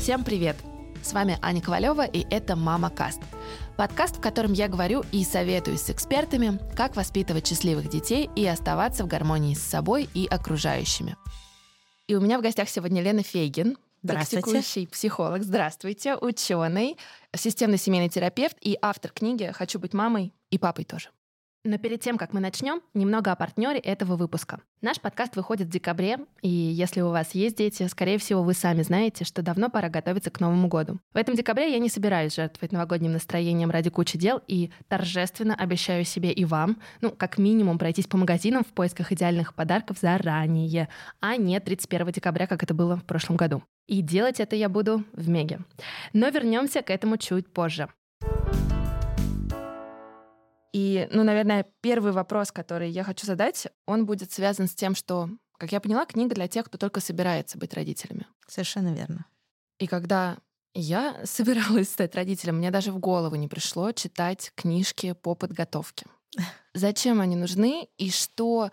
Всем привет! С вами Аня Ковалева, и это «Мама Каст». Подкаст, в котором я говорю и советую с экспертами, как воспитывать счастливых детей и оставаться в гармонии с собой и окружающими. И у меня в гостях сегодня Лена Фейгин, практикующий психолог. Здравствуйте, ученый, системный семейный терапевт и автор книги «Хочу быть мамой» и папой тоже. Но перед тем, как мы начнем, немного о партнере этого выпуска. Наш подкаст выходит в декабре, и если у вас есть дети, скорее всего, вы сами знаете, что давно пора готовиться к Новому году. В этом декабре я не собираюсь жертвовать новогодним настроением ради кучи дел и торжественно обещаю себе и вам, ну, как минимум, пройтись по магазинам в поисках идеальных подарков заранее, а не 31 декабря, как это было в прошлом году. И делать это я буду в Меге. Но вернемся к этому чуть позже. И, ну, наверное, первый вопрос, который я хочу задать, он будет связан с тем, что, как я поняла, книга для тех, кто только собирается быть родителями. Совершенно верно. И когда я собиралась стать родителем, мне даже в голову не пришло читать книжки по подготовке. Зачем они нужны и что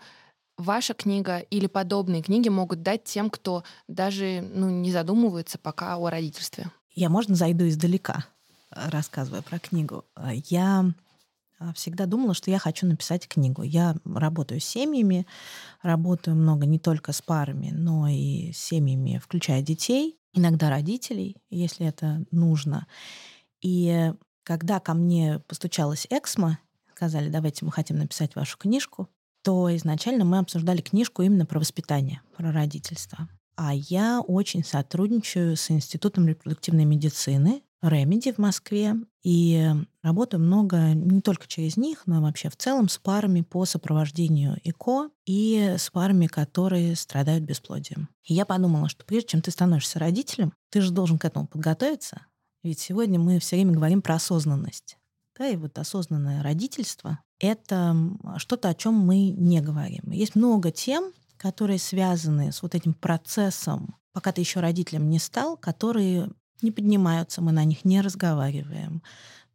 ваша книга или подобные книги могут дать тем, кто даже ну, не задумывается пока о родительстве? Я, можно, зайду издалека, рассказывая про книгу. Я всегда думала, что я хочу написать книгу. Я работаю с семьями, работаю много не только с парами, но и с семьями, включая детей, иногда родителей, если это нужно. И когда ко мне постучалась Эксмо, сказали, давайте мы хотим написать вашу книжку, то изначально мы обсуждали книжку именно про воспитание, про родительство. А я очень сотрудничаю с Институтом репродуктивной медицины, Remedy в Москве. И работаю много не только через них, но вообще в целом с парами по сопровождению ЭКО и с парами, которые страдают бесплодием. И я подумала, что прежде чем ты становишься родителем, ты же должен к этому подготовиться. Ведь сегодня мы все время говорим про осознанность. Да, и вот осознанное родительство — это что-то, о чем мы не говорим. Есть много тем, которые связаны с вот этим процессом, пока ты еще родителем не стал, которые не поднимаются, мы на них не разговариваем.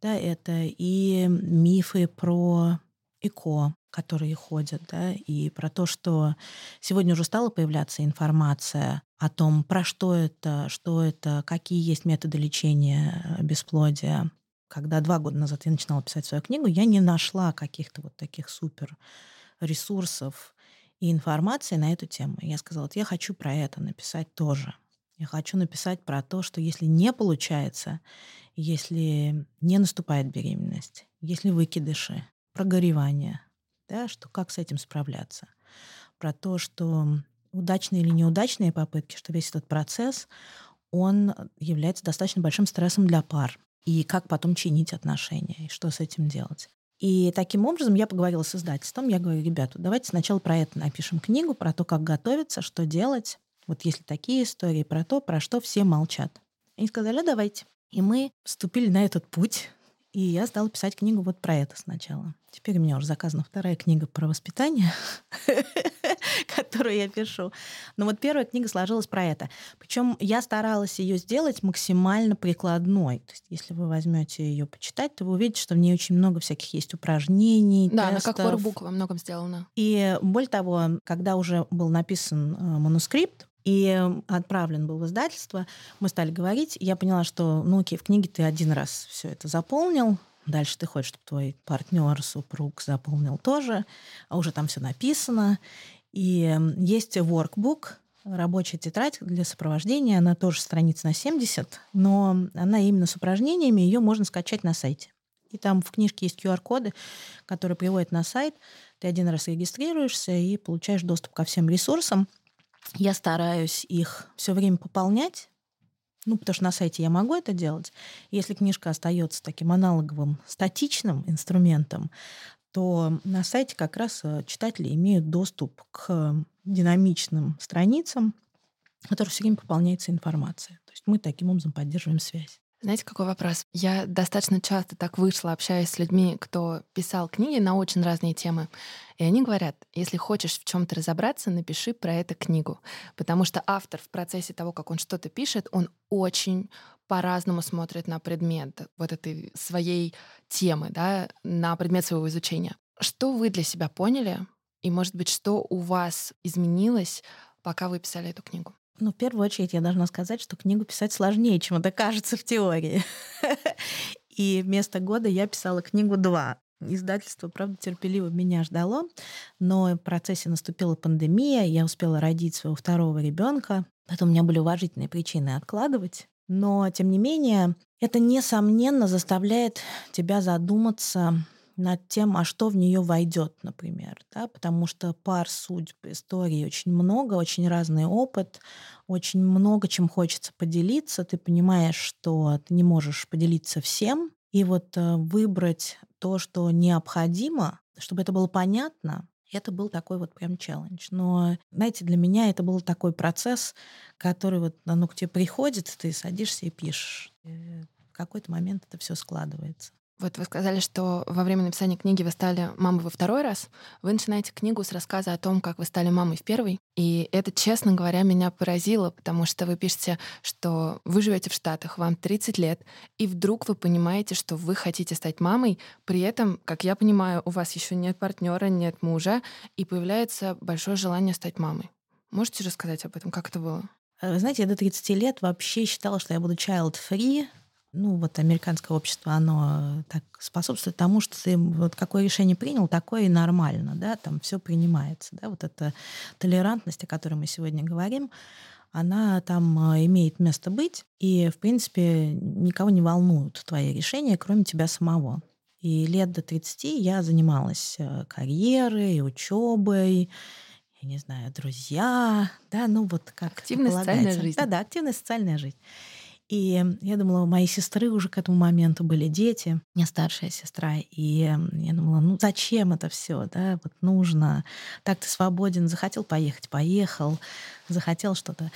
Да, это и мифы про ЭКО, которые ходят, да, и про то, что сегодня уже стала появляться информация о том, про что это, что это, какие есть методы лечения бесплодия. Когда два года назад я начинала писать свою книгу, я не нашла каких-то вот таких супер ресурсов и информации на эту тему. Я сказала, вот я хочу про это написать тоже. Я хочу написать про то, что если не получается, если не наступает беременность, если выкидыши, прогоревание, да, что как с этим справляться. Про то, что удачные или неудачные попытки, что весь этот процесс, он является достаточно большим стрессом для пар. И как потом чинить отношения, и что с этим делать. И таким образом я поговорила с издательством. Я говорю, ребята, давайте сначала про это напишем книгу, про то, как готовиться, что делать, вот если такие истории про то, про что все молчат. Они сказали, «А давайте. И мы вступили на этот путь, и я стала писать книгу вот про это сначала. Теперь у меня уже заказана вторая книга про воспитание, которую я пишу. Но вот первая книга сложилась про это. Причем я старалась ее сделать максимально прикладной. То есть, если вы возьмете ее почитать, то вы увидите, что в ней очень много всяких есть упражнений. Да, тестов. она как workbook во многом сделана. И более того, когда уже был написан э, манускрипт, и отправлен был в издательство. Мы стали говорить. Я поняла, что, ну окей, в книге ты один раз все это заполнил, Дальше ты хочешь, чтобы твой партнер, супруг заполнил тоже, а уже там все написано. И есть workbook, рабочая тетрадь для сопровождения, она тоже страниц на 70, но она именно с упражнениями, ее можно скачать на сайте. И там в книжке есть QR-коды, которые приводят на сайт. Ты один раз регистрируешься и получаешь доступ ко всем ресурсам. Я стараюсь их все время пополнять, ну, потому что на сайте я могу это делать. Если книжка остается таким аналоговым, статичным инструментом, то на сайте как раз э, читатели имеют доступ к динамичным страницам, в которых все время пополняется информация. То есть мы таким образом поддерживаем связь. Знаете, какой вопрос? Я достаточно часто так вышла, общаясь с людьми, кто писал книги на очень разные темы. И они говорят, если хочешь в чем-то разобраться, напиши про это книгу. Потому что автор в процессе того, как он что-то пишет, он очень по-разному смотрит на предмет вот этой своей темы, да, на предмет своего изучения. Что вы для себя поняли? И, может быть, что у вас изменилось, пока вы писали эту книгу? Ну, в первую очередь я должна сказать, что книгу писать сложнее, чем это кажется в теории. И вместо года я писала книгу два. Издательство, правда, терпеливо меня ждало, но в процессе наступила пандемия, я успела родить своего второго ребенка, поэтому у меня были уважительные причины откладывать. Но, тем не менее, это, несомненно, заставляет тебя задуматься над тем, а что в нее войдет, например, да, потому что пар судьб истории очень много, очень разный опыт, очень много чем хочется поделиться. Ты понимаешь, что ты не можешь поделиться всем, и вот э, выбрать то, что необходимо, чтобы это было понятно, это был такой вот прям челлендж. Но, знаете, для меня это был такой процесс, который вот, ну, к тебе приходит, ты садишься и пишешь. И в какой-то момент это все складывается. Вот вы сказали, что во время написания книги вы стали мамой во второй раз. Вы начинаете книгу с рассказа о том, как вы стали мамой в первый. И это, честно говоря, меня поразило, потому что вы пишете, что вы живете в Штатах, вам 30 лет, и вдруг вы понимаете, что вы хотите стать мамой. При этом, как я понимаю, у вас еще нет партнера, нет мужа, и появляется большое желание стать мамой. Можете рассказать об этом, как это было? Э, вы знаете, я до 30 лет вообще считала, что я буду child-free, ну, вот американское общество, оно так способствует тому, что ты вот какое решение принял, такое и нормально, да, там все принимается, да, вот эта толерантность, о которой мы сегодня говорим, она там а, имеет место быть, и, в принципе, никого не волнуют твои решения, кроме тебя самого. И лет до 30 я занималась э, карьерой, учебой, я не знаю, друзья, да, ну вот как Активная социальная жизнь. Да, да, активная социальная жизнь. И я думала, у моей сестры уже к этому моменту были дети, мне старшая сестра, и я думала, ну зачем это все, да, вот нужно, так ты свободен, захотел поехать, поехал, захотел что-то.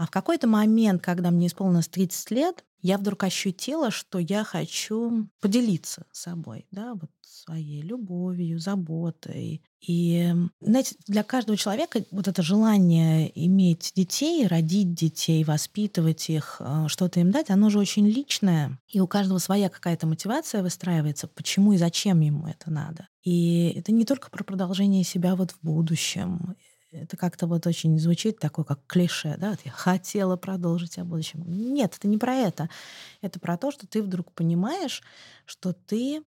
А в какой-то момент, когда мне исполнилось 30 лет, я вдруг ощутила, что я хочу поделиться собой, да, вот своей любовью, заботой. И, знаете, для каждого человека вот это желание иметь детей, родить детей, воспитывать их, э, что-то им дать, оно же очень личное. И у каждого своя какая-то мотивация выстраивается, почему и зачем ему это надо. И это не только про продолжение себя вот в будущем это как-то вот очень звучит такое, как клише, да, вот я хотела продолжить о будущем. Нет, это не про это. Это про то, что ты вдруг понимаешь, что ты э,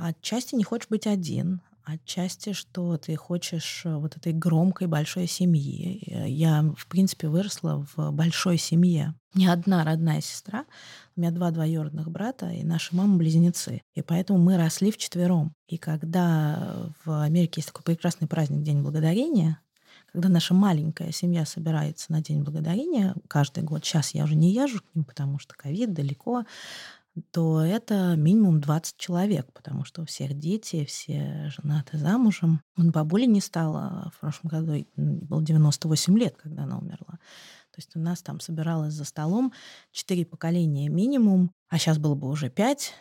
отчасти не хочешь быть один, отчасти, что ты хочешь э, вот этой громкой большой семьи. Э, я, в принципе, выросла в большой семье. Не одна родная сестра, у меня два двоюродных брата, и наши мамы близнецы. И поэтому мы росли вчетвером. И когда в Америке есть такой прекрасный праздник День Благодарения, когда наша маленькая семья собирается на День Благодарения каждый год, сейчас я уже не езжу к ним, потому что ковид далеко, то это минимум 20 человек, потому что у всех дети, все женаты замужем. Он бабули не стало в прошлом году, было 98 лет, когда она умерла. То есть у нас там собиралось за столом четыре поколения минимум, а сейчас было бы уже пять,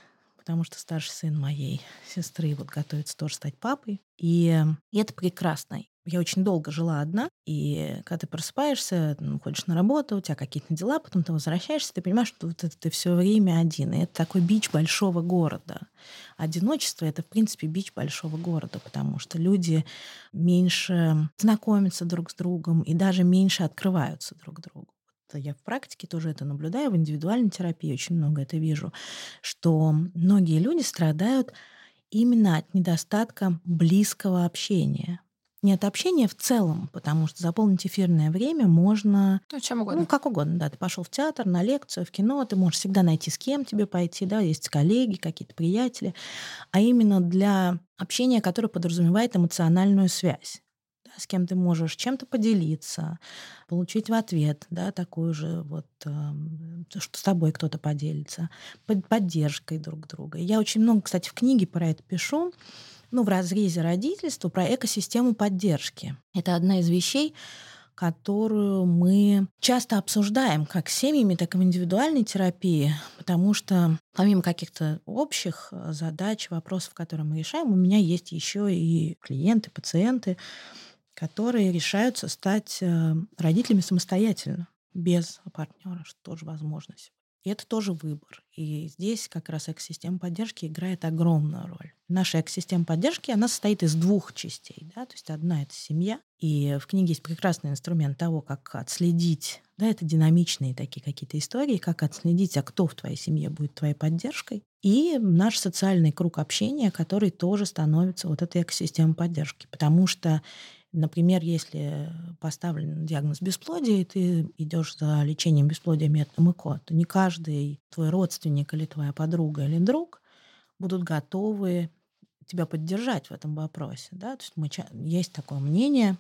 потому что старший сын моей сестры вот готовится тоже стать папой. И, и это прекрасно. Я очень долго жила одна, и когда ты просыпаешься, ну, ходишь на работу, у тебя какие-то дела, потом ты возвращаешься, ты понимаешь, что вот это ты все время один. И это такой бич большого города. Одиночество — это, в принципе, бич большого города, потому что люди меньше знакомятся друг с другом и даже меньше открываются друг другу я в практике тоже это наблюдаю, в индивидуальной терапии очень много это вижу, что многие люди страдают именно от недостатка близкого общения не от общения в целом, потому что заполнить эфирное время можно... Ну, чем угодно. Ну, как угодно, да. Ты пошел в театр, на лекцию, в кино, ты можешь всегда найти, с кем тебе пойти, да, есть коллеги, какие-то приятели. А именно для общения, которое подразумевает эмоциональную связь с кем ты можешь чем-то поделиться, получить в ответ, да, такую же вот, э, что с тобой кто-то поделится, под поддержкой друг друга. Я очень много, кстати, в книге про это пишу, ну, в разрезе родительства про экосистему поддержки. Это одна из вещей, которую мы часто обсуждаем как семьями, так и в индивидуальной терапии, потому что помимо каких-то общих э, задач, вопросов, которые мы решаем, у меня есть еще и клиенты, пациенты, которые решаются стать э, родителями самостоятельно, без партнера, что тоже возможность. И это тоже выбор. И здесь как раз экосистема поддержки играет огромную роль. Наша экосистема поддержки, она состоит из двух частей. Да? То есть одна — это семья, И в книге есть прекрасный инструмент того, как отследить, да, это динамичные такие какие-то истории, как отследить, а кто в твоей семье будет твоей поддержкой. И наш социальный круг общения, который тоже становится вот этой экосистемой поддержки. Потому что Например, если поставлен диагноз бесплодия, и ты идешь за лечением бесплодия методом ЭКО, то не каждый твой родственник или твоя подруга или друг будут готовы тебя поддержать в этом вопросе. Да? То есть мы, есть такое мнение,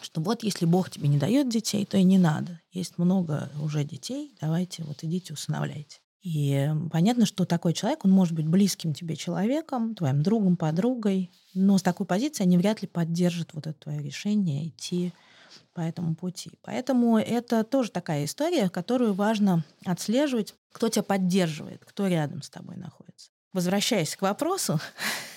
что вот если Бог тебе не дает детей, то и не надо. Есть много уже детей, давайте вот идите усыновляйте. И понятно, что такой человек, он может быть близким тебе человеком, твоим другом, подругой, но с такой позиции они вряд ли поддержат вот это твое решение идти по этому пути. Поэтому это тоже такая история, которую важно отслеживать, кто тебя поддерживает, кто рядом с тобой находится. Возвращаясь к вопросу,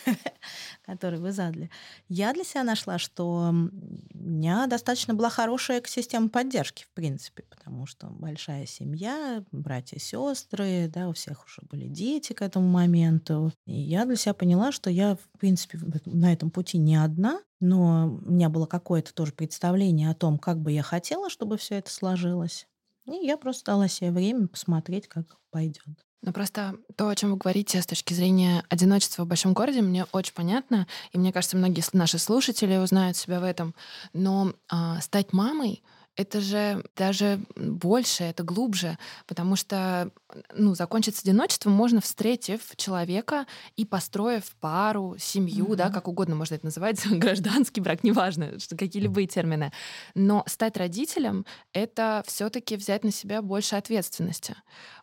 который вы задали, я для себя нашла, что у меня достаточно была хорошая экосистема поддержки, в принципе, потому что большая семья, братья, сестры, да, у всех уже были дети к этому моменту. И я для себя поняла, что я, в принципе, на этом пути не одна, но у меня было какое-то тоже представление о том, как бы я хотела, чтобы все это сложилось. И я просто дала себе время посмотреть, как пойдет. Ну просто то, о чем вы говорите с точки зрения одиночества в большом городе, мне очень понятно, и мне кажется, многие наши слушатели узнают себя в этом. Но а, стать мамой это же даже больше, это глубже, потому что ну, закончить с одиночеством можно, встретив человека и построив пару, семью, mm-hmm. да, как угодно можно это называть, гражданский брак, неважно, что какие любые термины. Но стать родителем — это все таки взять на себя больше ответственности.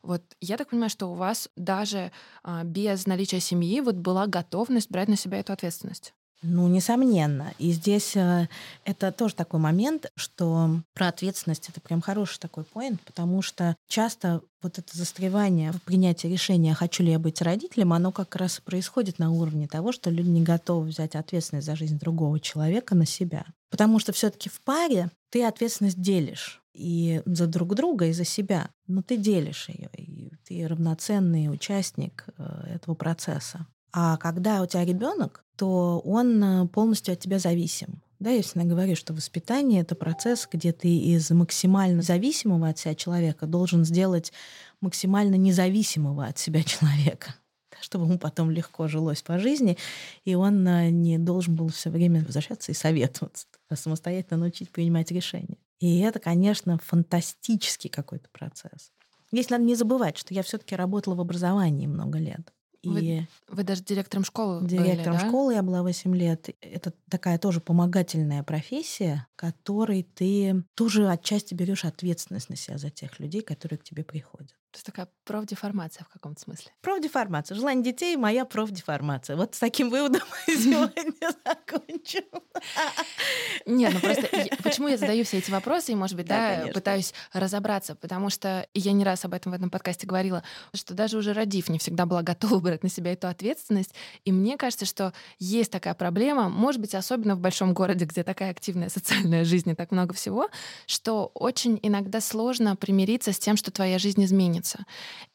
Вот я так понимаю, что у вас даже а, без наличия семьи вот была готовность брать на себя эту ответственность. Ну, несомненно. И здесь э, это тоже такой момент, что про ответственность это прям хороший такой поинт, потому что часто вот это застревание в принятии решения, хочу ли я быть родителем, оно как раз происходит на уровне того, что люди не готовы взять ответственность за жизнь другого человека на себя. Потому что все-таки в паре ты ответственность делишь и за друг друга, и за себя. Но ты делишь ее, и ты равноценный участник э, этого процесса. А когда у тебя ребенок, то он э, полностью от тебя зависим. Да, я всегда говорю, что воспитание — это процесс, где ты из максимально зависимого от себя человека должен сделать максимально независимого от себя человека чтобы ему потом легко жилось по жизни, и он э, не должен был все время возвращаться и советоваться, а самостоятельно научить принимать решения. И это, конечно, фантастический какой-то процесс. Здесь надо не забывать, что я все-таки работала в образовании много лет. И вы, вы даже директором школы Директором были, да? школы я была 8 лет. Это такая тоже помогательная профессия, которой ты тоже отчасти берешь ответственность на себя за тех людей, которые к тебе приходят. То есть такая профдеформация в каком-то смысле. Профдеформация. Желание детей — моя профдеформация. Вот с таким выводом мы сегодня закончим. Нет, ну просто почему я задаю все эти вопросы и, может быть, да, пытаюсь разобраться, потому что я не раз об этом в этом подкасте говорила, что даже уже родив, не всегда была готова брать на себя эту ответственность. И мне кажется, что есть такая проблема, может быть, особенно в большом городе, где такая активная социальная жизнь и так много всего, что очень иногда сложно примириться с тем, что твоя жизнь изменится изменится.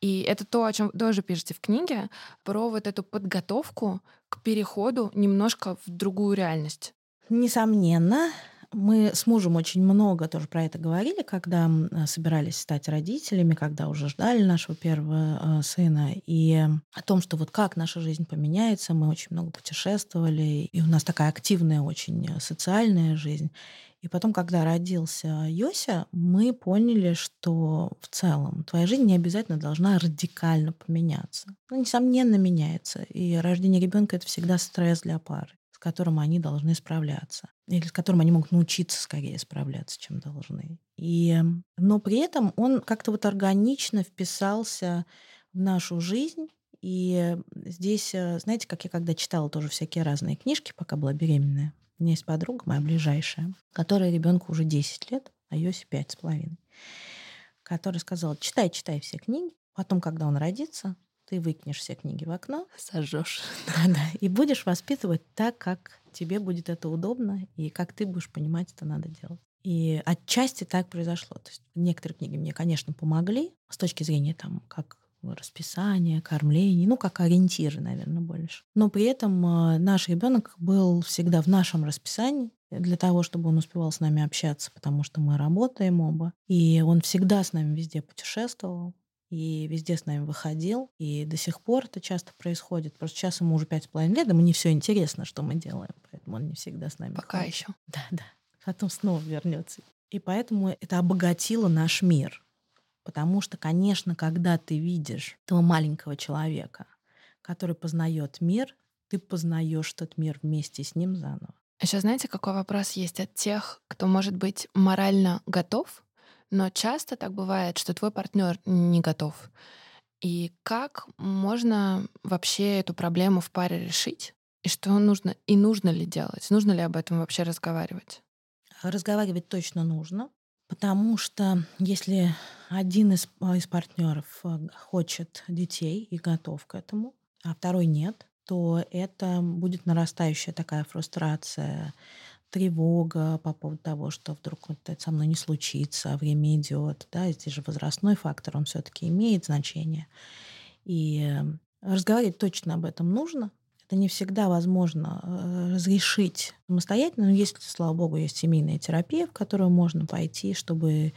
И это то, о чем тоже пишете в книге, про вот эту подготовку к переходу немножко в другую реальность. Nесомненно, мы с мужем очень много тоже про это говорили, когда собирались стать родителями, когда уже ждали нашего первого э, сына. И о том, что вот как наша жизнь поменяется, мы очень много путешествовали, и у нас такая активная очень э, социальная жизнь. И потом, когда родился Йося, мы поняли, что в целом твоя жизнь не обязательно должна радикально поменяться. Ну, несомненно, меняется. И рождение ребенка это всегда стресс для пары, с которым они должны справляться. Или с которым они могут научиться скорее справляться, чем должны. И, но при этом он как-то вот органично вписался в нашу жизнь. И здесь, э, знаете, как я когда читала тоже всякие разные книжки, пока была беременная, у меня есть подруга моя ближайшая, которая ребенку уже 10 лет, а Йосе 5 с половиной, которая сказала, читай, читай все книги, потом, когда он родится, ты выкинешь все книги в окно. Сожжешь. Да, да. И будешь воспитывать так, как тебе будет это удобно, и как ты будешь понимать, это надо делать. И отчасти так произошло. То есть некоторые книги мне, конечно, помогли с точки зрения там, как расписание, кормление, ну, как ориентиры, наверное, больше. Но при этом э, наш ребенок был всегда в нашем расписании, для того, чтобы он успевал с нами общаться, потому что мы работаем оба. И он всегда с нами везде путешествовал и везде с нами выходил. И до сих пор это часто происходит. Просто сейчас ему уже пять с половиной лет, и мне все интересно, что мы делаем. Поэтому он не всегда с нами Пока ходит. еще. Да, да. Потом снова вернется. И поэтому это обогатило наш мир. Потому что, конечно, когда ты видишь этого маленького человека, который познает мир, ты познаешь этот мир вместе с ним заново. Еще знаете, какой вопрос есть от тех, кто может быть морально готов, но часто так бывает, что твой партнер не готов. И как можно вообще эту проблему в паре решить? И что нужно, и нужно ли делать? Нужно ли об этом вообще разговаривать? Разговаривать точно нужно, потому что если один из, а, из партнеров э, хочет детей и готов к этому, а второй нет, то это будет нарастающая такая фрустрация, тревога по поводу того, что вдруг вот это со мной не случится, а время идет. Да, здесь же возрастной фактор, он все-таки имеет значение. И э, разговаривать точно об этом нужно, это не всегда возможно э, разрешить самостоятельно, но если, слава богу, есть семейная терапия, в которую можно пойти, чтобы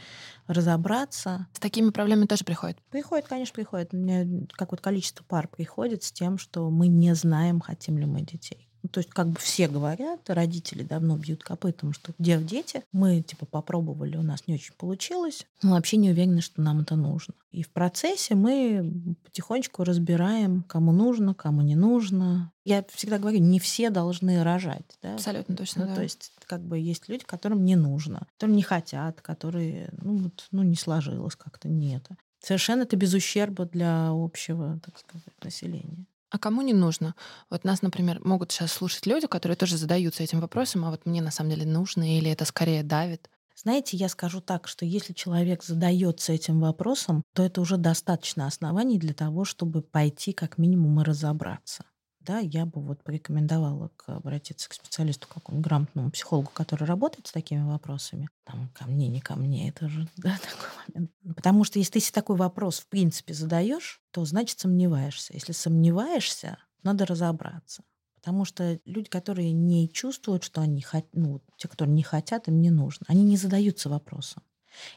разобраться. С такими проблемами тоже приходят? Приходит, конечно, приходит. У меня как вот количество пар приходит с тем, что мы не знаем, хотим ли мы детей. Ну, то есть как бы все говорят, родители давно бьют копытом, что где дети. Мы типа попробовали, у нас не очень получилось. Мы вообще не уверены, что нам это нужно. И в процессе мы потихонечку разбираем, кому нужно, кому не нужно. Я всегда говорю, не все должны рожать. Да? Абсолютно точно. Ну, да. То есть как бы есть люди, которым не нужно, которым не хотят, которые ну, вот, ну не сложилось как-то, нет. Совершенно это без ущерба для общего, так сказать, населения. А кому не нужно? Вот нас, например, могут сейчас слушать люди, которые тоже задаются этим вопросом, а вот мне на самом деле нужно или это скорее давит? Знаете, я скажу так, что если человек задается этим вопросом, то это уже достаточно оснований для того, чтобы пойти как минимум и разобраться да, я бы вот порекомендовала к, обратиться к специалисту, какому-нибудь грамотному психологу, который работает с такими вопросами. Там, ко мне, не ко мне, это же да, такой момент. Потому что если ты такой вопрос в принципе задаешь, то значит сомневаешься. Если сомневаешься, надо разобраться. Потому что люди, которые не чувствуют, что они хотят, ну, те, которые не хотят, им не нужно, они не задаются вопросом.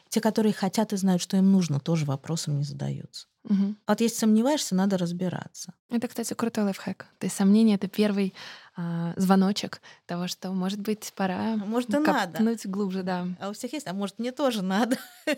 Те, которые хотят и знают, что им нужно, тоже вопросом не задаются. Угу. Вот если сомневаешься, надо разбираться. Это, кстати, крутой лайфхак. То есть сомнение — это первый а, звоночек того, что, может быть, пора а может, и копнуть надо. глубже, да. А у всех есть, а может, мне тоже надо.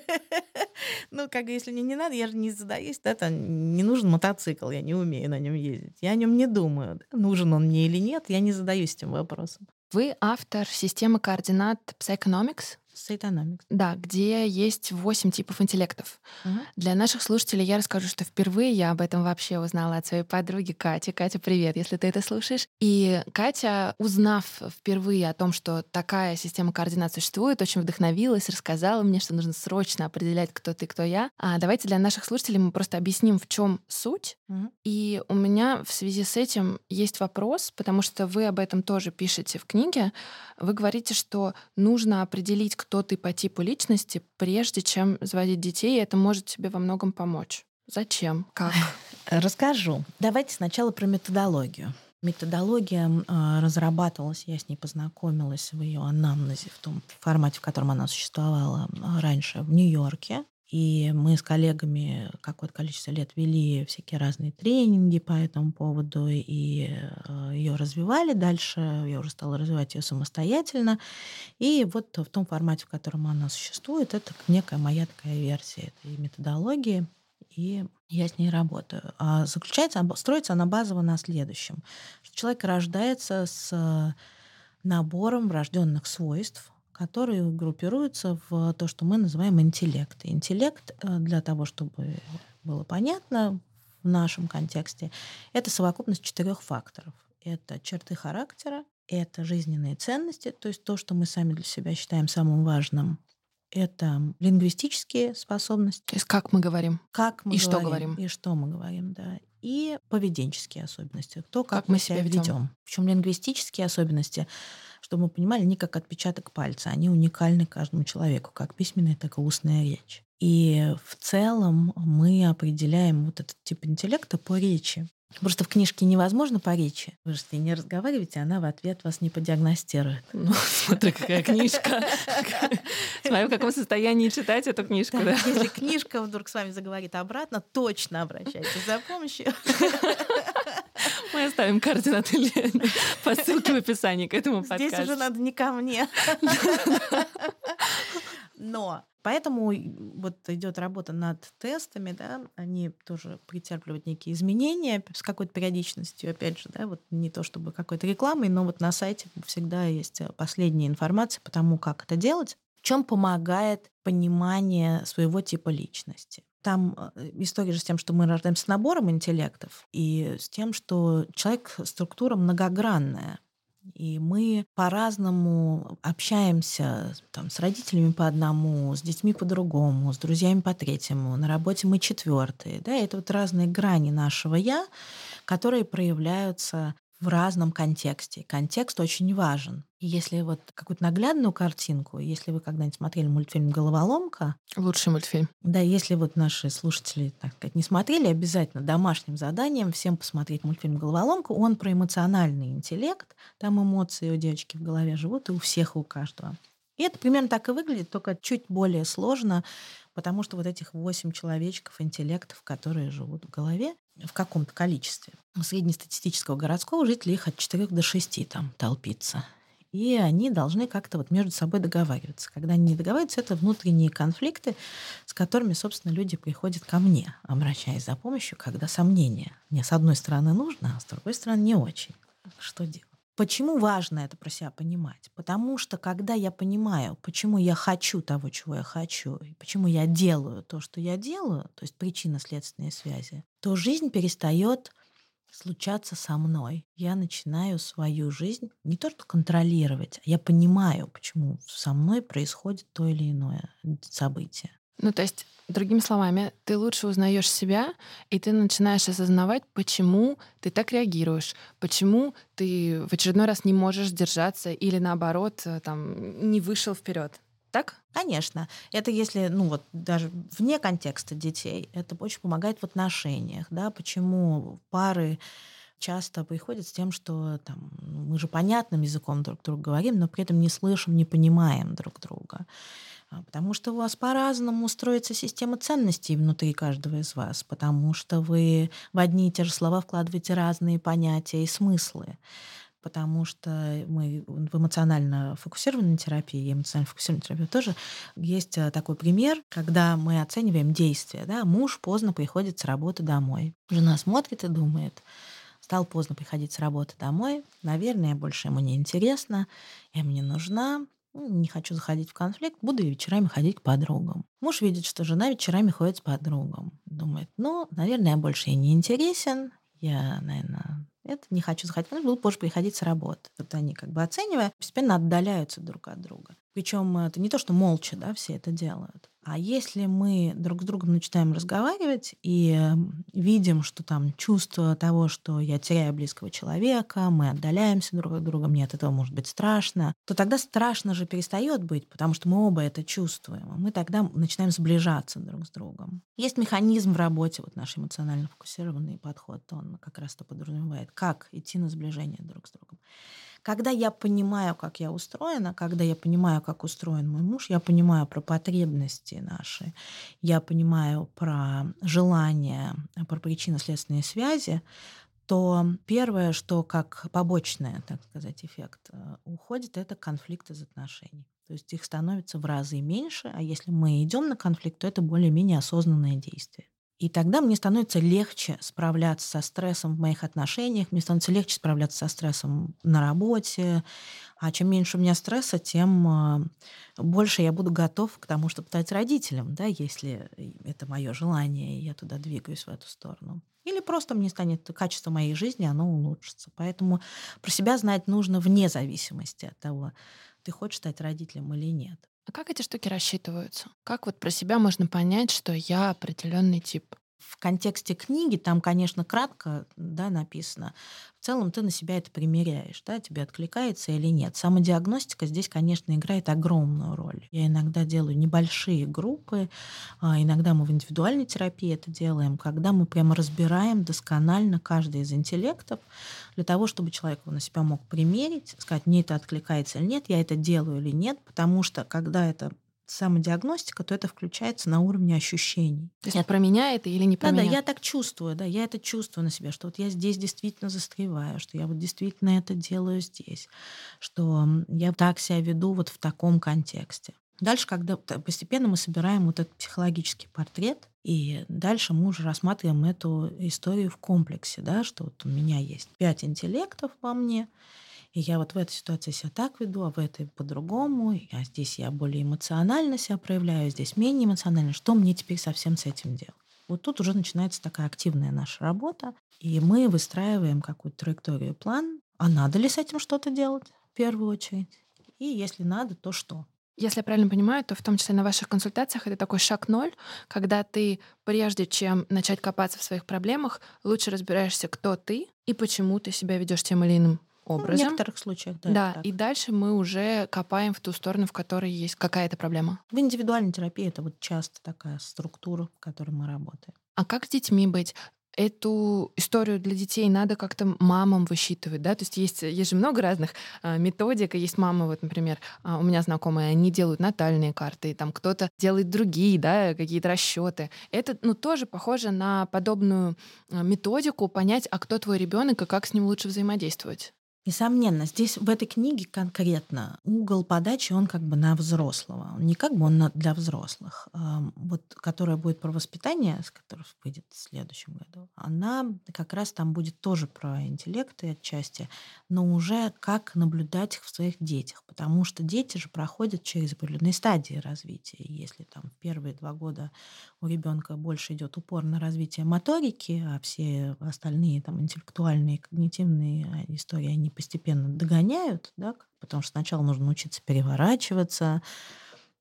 ну, как если мне не надо, я же не задаюсь, да, там не нужен мотоцикл, я не умею на нем ездить. Я о нем не думаю, нужен он мне или нет, я не задаюсь этим вопросом. Вы автор системы координат Psychonomics, Сайтономикс. Да, где есть 8 типов интеллектов. Угу. Для наших слушателей я расскажу, что впервые я об этом вообще узнала от своей подруги Кати. Катя, привет, если ты это слушаешь. И Катя, узнав впервые о том, что такая система координат существует, очень вдохновилась, рассказала мне, что нужно срочно определять, кто ты, кто я. А давайте для наших слушателей мы просто объясним, в чем суть. Угу. И у меня в связи с этим есть вопрос, потому что вы об этом тоже пишете в книге. Вы говорите, что нужно определить, кто ты по типу личности, прежде чем заводить детей, и это может тебе во многом помочь. Зачем? Как? Расскажу. Давайте сначала про методологию. Методология э, разрабатывалась, я с ней познакомилась в ее анамнезе, в том формате, в котором она существовала раньше в Нью-Йорке. И мы с коллегами какое-то количество лет вели всякие разные тренинги по этому поводу и э, ее развивали дальше. Я уже стала развивать ее самостоятельно. И вот в том формате, в котором она существует, это некая моя такая версия этой методологии. И я с ней работаю. А заключается, строится она базово на следующем. Человек рождается с набором врожденных свойств, которые группируются в то, что мы называем интеллект. интеллект, э, для того, чтобы было понятно в нашем контексте, это совокупность четырех факторов. Это черты характера, это жизненные ценности, то есть то, что мы сами для себя считаем самым важным. Это лингвистические способности. То есть как мы говорим. Как мы и говорим, что говорим. И что мы говорим, да. И поведенческие особенности. То, как, Как мы себя ведем. ведем. Причем лингвистические особенности чтобы мы понимали, они как отпечаток пальца, они уникальны каждому человеку, как письменная, так и устная речь. И в целом мы определяем вот этот тип интеллекта по речи. Просто в книжке невозможно по речи. Вы же с ней не разговариваете, она в ответ вас не подиагностирует. Ну, смотри, какая книжка. Смотри, в каком состоянии читать эту книжку. Да, Если книжка вдруг с вами заговорит обратно, точно обращайтесь за помощью. Мы оставим координаты Лены по ссылке в описании к этому подкасту. Здесь уже надо не ко мне. Но поэтому вот идет работа над тестами, да, они тоже претерпливают некие изменения с какой-то периодичностью, опять же, да, вот не то чтобы какой-то рекламой, но вот на сайте всегда есть последняя информация по тому, как это делать, в чем помогает понимание своего типа личности. Там э, история же с тем, что мы рождаемся с набором интеллектов и с тем, что человек структура многогранная. И мы по-разному общаемся там, с родителями по одному, с детьми по другому, с друзьями по третьему, на работе мы четвертые. Да? Это вот разные грани нашего я, которые проявляются в разном контексте. Контекст очень важен. И если вот какую-то наглядную картинку, если вы когда-нибудь смотрели мультфильм «Головоломка», Лучший мультфильм. да, если вот наши слушатели, так сказать, не смотрели, обязательно домашним заданием всем посмотреть мультфильм «Головоломка». Он про эмоциональный интеллект. Там эмоции у девочки в голове живут, и у всех, и у каждого. И это примерно так и выглядит, только чуть более сложно, потому что вот этих восемь человечков, интеллектов, которые живут в голове в каком-то количестве. У среднестатистического городского жителя их от 4 до 6 там толпится. И они должны как-то вот между собой договариваться. Когда они не договариваются, это внутренние конфликты, с которыми, собственно, люди приходят ко мне, обращаясь за помощью, когда сомнения. Мне с одной стороны нужно, а с другой стороны не очень. Что делать? Почему важно это про себя понимать? Потому что когда я понимаю, почему я хочу того, чего я хочу, и почему я делаю то, что я делаю, то есть причинно-следственные связи, то жизнь перестает случаться со мной. Я начинаю свою жизнь не то что контролировать, а я понимаю, почему со мной происходит то или иное событие. Ну, то есть, другими словами, ты лучше узнаешь себя, и ты начинаешь осознавать, почему ты так реагируешь, почему ты в очередной раз не можешь держаться или наоборот э, там не вышел вперед. Так? Конечно. Это если, ну вот даже вне контекста детей, это очень помогает в отношениях, да, почему пары часто приходят с тем, что там, мы же понятным языком друг другу говорим, но при этом не слышим, не понимаем друг друга. А, потому что у вас по-разному строится система ценностей внутри каждого из вас, потому что вы в одни и те же слова вкладываете разные понятия и смыслы потому что мы в эмоционально фокусированной терапии, эмоционально фокусированной терапии тоже есть э, такой пример, когда мы оцениваем действия. Да? Муж поздно приходит с работы домой. Жена смотрит и думает, стал поздно приходить с работы домой, наверное, больше ему не интересно, я ему не нужна, ну, не хочу заходить в конфликт, буду вечерами ходить к подругам. Муж видит, что жена вечерами ходит с подругам. Думает, ну, наверное, я больше ей не интересен, я, наверное, это не хочу заходить, в буду позже приходить с работы. Вот они, как бы оценивая, постепенно отдаляются друг от друга. Причем это не то, что молча, да, все это делают. А если мы друг с другом начинаем разговаривать и видим, что там чувство того, что я теряю близкого человека, мы отдаляемся друг от друга, мне от этого может быть страшно, то тогда страшно же перестает быть, потому что мы оба это чувствуем. Мы тогда начинаем сближаться друг с другом. Есть механизм в работе, вот наш эмоционально фокусированный подход, он как раз то подразумевает, как идти на сближение друг с другом. Когда я понимаю, как я устроена, когда я понимаю, как устроен мой муж, я понимаю про потребности наши, я понимаю про желания, про причинно-следственные связи, то первое, что как побочный, так сказать, эффект э, уходит, это конфликт из отношений. То есть их становится в разы меньше, а если мы идем на конфликт, то это более-менее осознанное действие. И тогда мне становится легче справляться со стрессом в моих отношениях, мне становится легче справляться со стрессом на работе. А чем меньше у меня стресса, тем а, больше я буду готов к тому, чтобы стать родителем, да, если это мое желание, и я туда двигаюсь в эту сторону. Или просто мне станет качество моей жизни, оно улучшится. Поэтому про себя знать нужно вне зависимости от того, ты хочешь стать родителем или нет. А как эти штуки рассчитываются? Как вот про себя можно понять, что я определенный тип? В контексте книги там, конечно, кратко да, написано. В целом ты на себя это примеряешь, да, тебе откликается или нет. Самодиагностика здесь, конечно, играет огромную роль. Я иногда делаю небольшие группы, а иногда мы в индивидуальной терапии это делаем, когда мы прямо разбираем досконально каждый из интеллектов для того, чтобы человек его на себя мог примерить, сказать, мне это откликается или нет, я это делаю или нет, потому что когда это самодиагностика, то это включается на уровне ощущений. То есть про меня это или не про да, меня? Да, я так чувствую, да, я это чувствую на себе, что вот я здесь действительно застреваю, что я вот действительно это делаю здесь, что я так себя веду вот в таком контексте. Дальше, когда постепенно мы собираем вот этот психологический портрет, и дальше мы уже рассматриваем эту историю в комплексе, да, что вот у меня есть пять интеллектов во мне, и я вот в этой ситуации себя так веду, а в этой по-другому. А здесь я более эмоционально себя проявляю, здесь менее эмоционально. Что мне теперь совсем с этим делать? Вот тут уже начинается такая активная наша работа, и мы выстраиваем какую-то траекторию, план. А надо ли с этим что-то делать в первую очередь? И если надо, то что? Если я правильно понимаю, то в том числе на ваших консультациях это такой шаг ноль, когда ты, прежде чем начать копаться в своих проблемах, лучше разбираешься, кто ты и почему ты себя ведешь тем или иным образом. В некоторых случаях, да. Да, и дальше мы уже копаем в ту сторону, в которой есть какая-то проблема. В индивидуальной терапии это вот часто такая структура, в которой мы работаем. А как с детьми быть? эту историю для детей надо как-то мамам высчитывать, да, то есть есть, есть же много разных а, методик, и есть мамы, вот, например, а, у меня знакомые, они делают натальные карты, и там кто-то делает другие, да, какие-то расчеты. Это, ну, тоже похоже на подобную а, методику понять, а кто твой ребенок и как с ним лучше взаимодействовать. Несомненно, здесь в этой книге конкретно угол подачи, он как бы на взрослого. Не как бы он на, для взрослых. Вот, которая будет про воспитание, с которой выйдет в следующем году, она как раз там будет тоже про интеллекты отчасти, но уже как наблюдать их в своих детях. Потому что дети же проходят через определенные стадии развития. Если там первые два года у ребенка больше идет упор на развитие моторики, а все остальные там интеллектуальные, когнитивные истории, они постепенно догоняют, да, потому что сначала нужно научиться переворачиваться,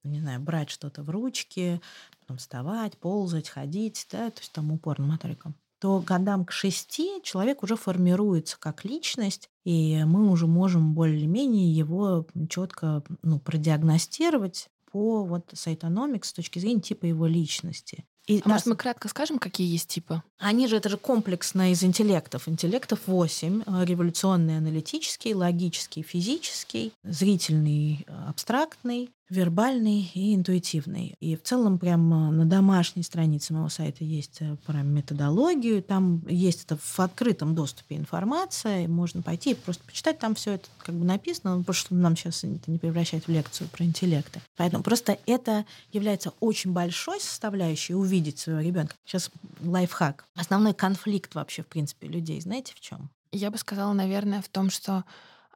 не знаю, брать что-то в ручки, потом вставать, ползать, ходить, да, то есть там упор на моторику то годам к шести человек уже формируется как личность, и мы уже можем более-менее его четко ну, продиагностировать по вот сайтономик с точки зрения типа его личности. И, а да, может, мы кратко скажем, какие есть типы? Они же, это же комплексно из интеллектов. Интеллектов 8. Э, революционный, аналитический, логический, физический, зрительный, э, абстрактный, вербальный и интуитивный. И в целом прямо на домашней странице моего сайта есть э, про методологию, там есть это в открытом доступе информация, можно пойти и просто почитать, там все это как бы написано, просто чтобы нам сейчас это не превращать в лекцию про интеллекты. Поэтому просто это является очень большой составляющей увидеть своего ребенка. Сейчас лайфхак. Основной конфликт вообще, в принципе, людей, знаете, в чем? Я бы сказала, наверное, в том, что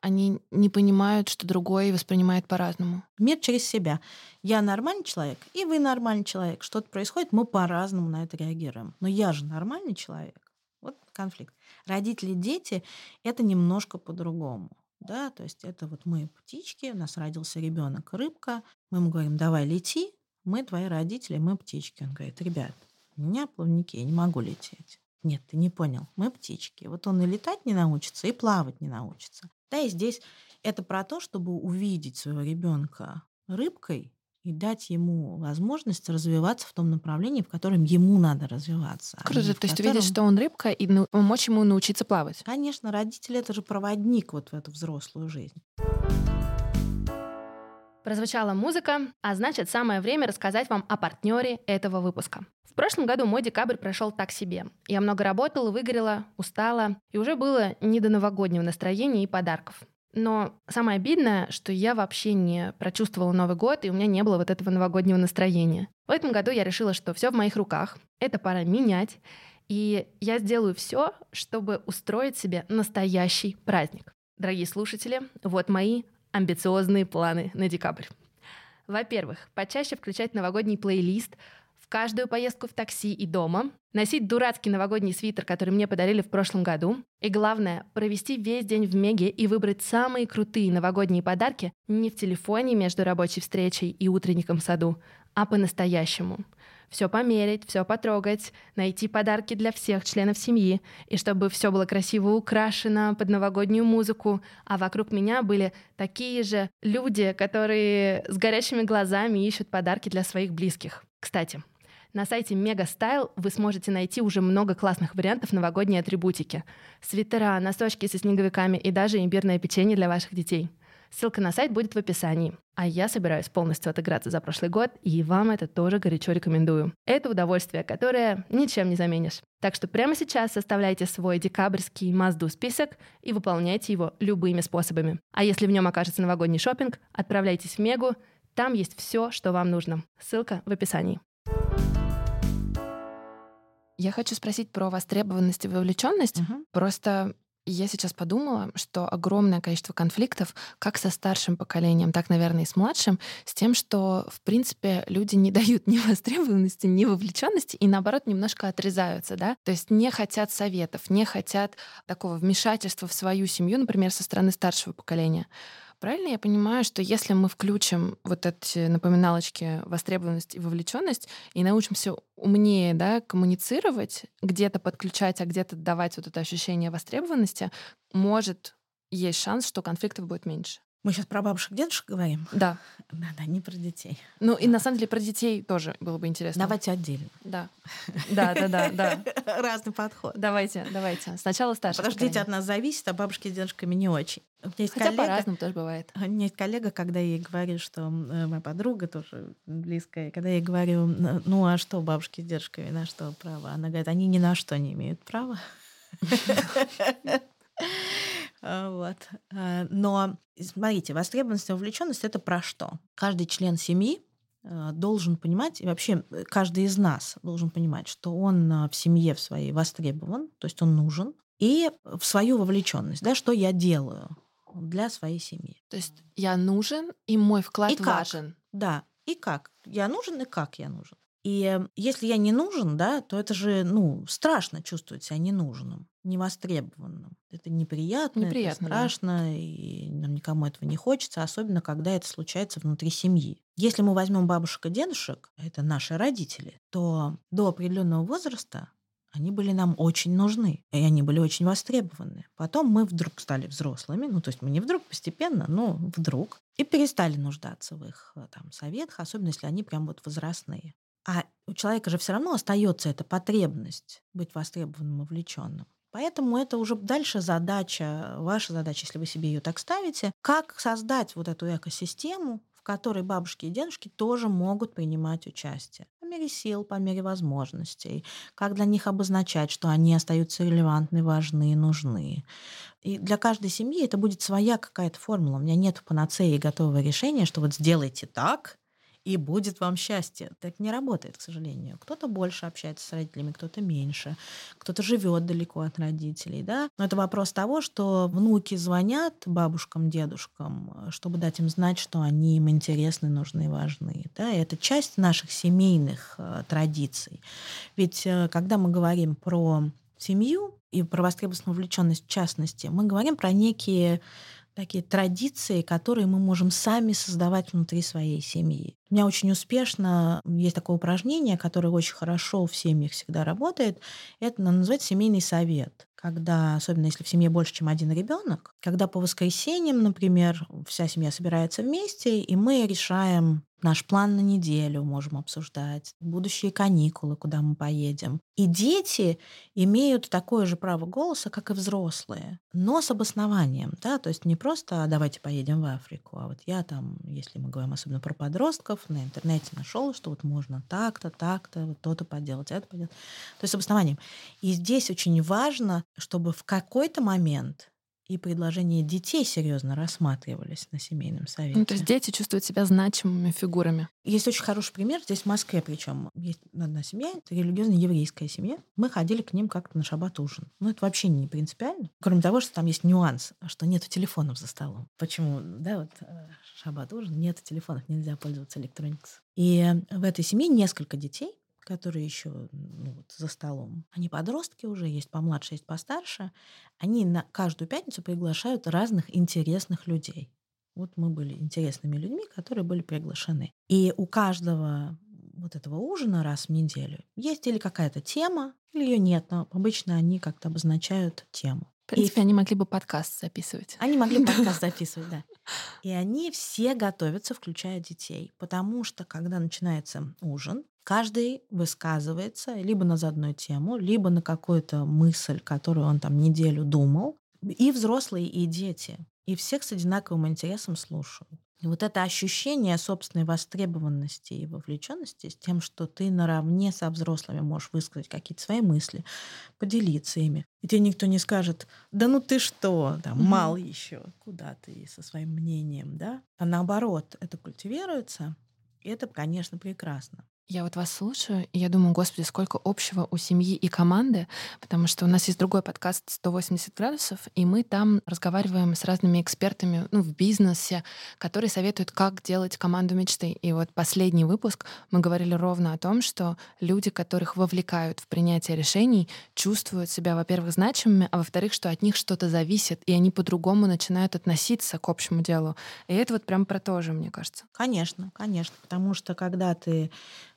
они не понимают, что другой воспринимает по-разному. Мир через себя. Я нормальный человек, и вы нормальный человек. Что-то происходит, мы по-разному на это реагируем. Но я же нормальный человек. Вот конфликт. Родители, дети — это немножко по-другому. Да, то есть это вот мы птички, у нас родился ребенок рыбка, мы ему говорим, давай лети, мы твои родители, мы птички. Он говорит, ребят, у меня плавники, я не могу лететь. Нет, ты не понял. Мы птички. Вот он и летать не научится, и плавать не научится. Да, и здесь это про то, чтобы увидеть своего ребенка рыбкой и дать ему возможность развиваться в том направлении, в котором ему надо развиваться. А Круто, то есть котором... ты видишь, что он рыбка, и ну, помочь ему научиться плавать. Конечно, родители — это же проводник вот в эту взрослую жизнь. Прозвучала музыка, а значит, самое время рассказать вам о партнере этого выпуска. В прошлом году мой декабрь прошел так себе. Я много работала, выгорела, устала, и уже было не до новогоднего настроения и подарков. Но самое обидное, что я вообще не прочувствовала Новый год, и у меня не было вот этого новогоднего настроения. В этом году я решила, что все в моих руках, это пора менять, и я сделаю все, чтобы устроить себе настоящий праздник. Дорогие слушатели, вот мои амбициозные планы на декабрь. Во-первых, почаще включать новогодний плейлист в каждую поездку в такси и дома, носить дурацкий новогодний свитер, который мне подарили в прошлом году, и главное, провести весь день в Меге и выбрать самые крутые новогодние подарки не в телефоне между рабочей встречей и утренником в саду, а по-настоящему. Все померить, все потрогать, найти подарки для всех членов семьи, и чтобы все было красиво украшено под новогоднюю музыку, а вокруг меня были такие же люди, которые с горящими глазами ищут подарки для своих близких. Кстати, на сайте Style вы сможете найти уже много классных вариантов новогодней атрибутики. Свитера, носочки со снеговиками и даже имбирное печенье для ваших детей. Ссылка на сайт будет в описании. А я собираюсь полностью отыграться за прошлый год, и вам это тоже горячо рекомендую. Это удовольствие, которое ничем не заменишь. Так что прямо сейчас составляйте свой декабрьский Мазду список и выполняйте его любыми способами. А если в нем окажется новогодний шопинг, отправляйтесь в Мегу, там есть все, что вам нужно. Ссылка в описании. Я хочу спросить про востребованность и вовлеченность. Угу. Просто я сейчас подумала, что огромное количество конфликтов как со старшим поколением, так, наверное, и с младшим, с тем, что, в принципе, люди не дают ни востребованности, ни вовлеченности, и наоборот немножко отрезаются, да, то есть не хотят советов, не хотят такого вмешательства в свою семью, например, со стороны старшего поколения. Правильно я понимаю, что если мы включим вот эти напоминалочки востребованность и вовлеченность и научимся умнее да, коммуницировать, где-то подключать, а где-то давать вот это ощущение востребованности, может есть шанс, что конфликтов будет меньше. Мы сейчас про бабушек, дедушек говорим? Да. Да, да, не про детей. Ну и на самом деле про детей тоже было бы интересно. Давайте отдельно. Да. Да, да, да, да. Разный подход. Давайте, давайте. Сначала старшие. Потому что дети от нас зависят, а бабушки с дедушками не очень. У меня есть Хотя по-разному тоже бывает. У меня есть коллега, когда я ей говорю, что э, моя подруга тоже близкая, когда я ей говорю, ну а что бабушки с дедушками, на что право? Она говорит, они ни на что не имеют права. А, вот. А, но смотрите, востребованность и вовлеченность это про что? Каждый член семьи а, должен понимать, и вообще э, каждый из нас должен понимать, что он в семье в своей востребован, то есть он нужен, и в свою вовлеченность, да, что я делаю для своей семьи. То есть я нужен, и мой вклад и важен. Да, и как. Я нужен, и как я нужен. И если я не нужен, да, то это же, ну, страшно чувствовать себя ненужным, невостребованным. Это неприятно, неприятно это страшно, да. и нам никому этого не хочется, особенно когда это случается внутри семьи. Если мы возьмем бабушек и дедушек, это наши родители, то до определенного возраста они были нам очень нужны, и они были очень востребованы. Потом мы вдруг стали взрослыми, ну то есть мы не вдруг постепенно, но вдруг, и перестали нуждаться в их там, советах, особенно если они прям вот возрастные. А у человека же все равно остается эта потребность быть востребованным и вовлеченным. Поэтому это уже дальше задача, ваша задача, если вы себе ее так ставите, как создать вот эту экосистему, в которой бабушки и дедушки тоже могут принимать участие. По мере сил, по мере возможностей. Как для них обозначать, что они остаются релевантны, важны и нужны. И для каждой семьи это будет своя какая-то формула. У меня нет панацеи готового решения, что вот сделайте так, и будет вам счастье. Так не работает, к сожалению. Кто-то больше общается с родителями, кто-то меньше, кто-то живет далеко от родителей, да. Но это вопрос того, что внуки звонят бабушкам, дедушкам, чтобы дать им знать, что они им интересны, нужны важны. Да? И это часть наших семейных э, традиций. Ведь э, когда мы говорим про семью и про востребованную вовлеченность в частности, мы говорим про некие такие традиции, которые мы можем сами создавать внутри своей семьи. У меня очень успешно есть такое упражнение, которое очень хорошо в семьях всегда работает. Это называется семейный совет. Когда, особенно если в семье больше, чем один ребенок, когда по воскресеньям, например, вся семья собирается вместе, и мы решаем Наш план на неделю можем обсуждать, будущие каникулы, куда мы поедем. И дети имеют такое же право голоса, как и взрослые, но с обоснованием. Да? То есть не просто «А давайте поедем в Африку, а вот я там, если мы говорим особенно про подростков, на интернете нашел, что вот можно так-то, так-то, вот то-то поделать, это поделать. То есть с обоснованием. И здесь очень важно, чтобы в какой-то момент и предложения детей серьезно рассматривались на семейном совете. Ну, то есть дети чувствуют себя значимыми фигурами. Есть очень хороший пример здесь в Москве, причем есть одна семья, это религиозная еврейская семья. Мы ходили к ним как-то на шаббат ужин. Ну, это вообще не принципиально. Кроме того, что там есть нюанс, что нет телефонов за столом. Почему, да, вот э, шаббат ужин, нет телефонов, нельзя пользоваться электроникс. И в этой семье несколько детей, которые еще ну, вот, за столом, они подростки уже, есть помладше, есть постарше, они на каждую пятницу приглашают разных интересных людей. Вот мы были интересными людьми, которые были приглашены. И у каждого вот этого ужина раз в неделю есть или какая-то тема, или ее нет, но обычно они как-то обозначают тему. В принципе, И они могли бы подкаст записывать. они могли подкаст записывать, да. И они все готовятся, включая детей. Потому что, когда начинается ужин, каждый высказывается либо на заданную тему, либо на какую-то мысль, которую он там неделю думал. И взрослые, и дети. И всех с одинаковым интересом слушают. И вот это ощущение собственной востребованности и вовлеченности с тем, что ты наравне со взрослыми можешь высказать какие-то свои мысли, поделиться ими. И тебе никто не скажет, да ну ты что, там, мал еще, куда ты со своим мнением, да? А наоборот, это культивируется, и это, конечно, прекрасно. Я вот вас слушаю, и я думаю, господи, сколько общего у семьи и команды, потому что у нас есть другой подкаст «180 градусов», и мы там разговариваем с разными экспертами ну, в бизнесе, которые советуют, как делать команду мечты. И вот последний выпуск мы говорили ровно о том, что люди, которых вовлекают в принятие решений, чувствуют себя, во-первых, значимыми, а во-вторых, что от них что-то зависит, и они по-другому начинают относиться к общему делу. И это вот прям про то же, мне кажется. Конечно, конечно, потому что когда ты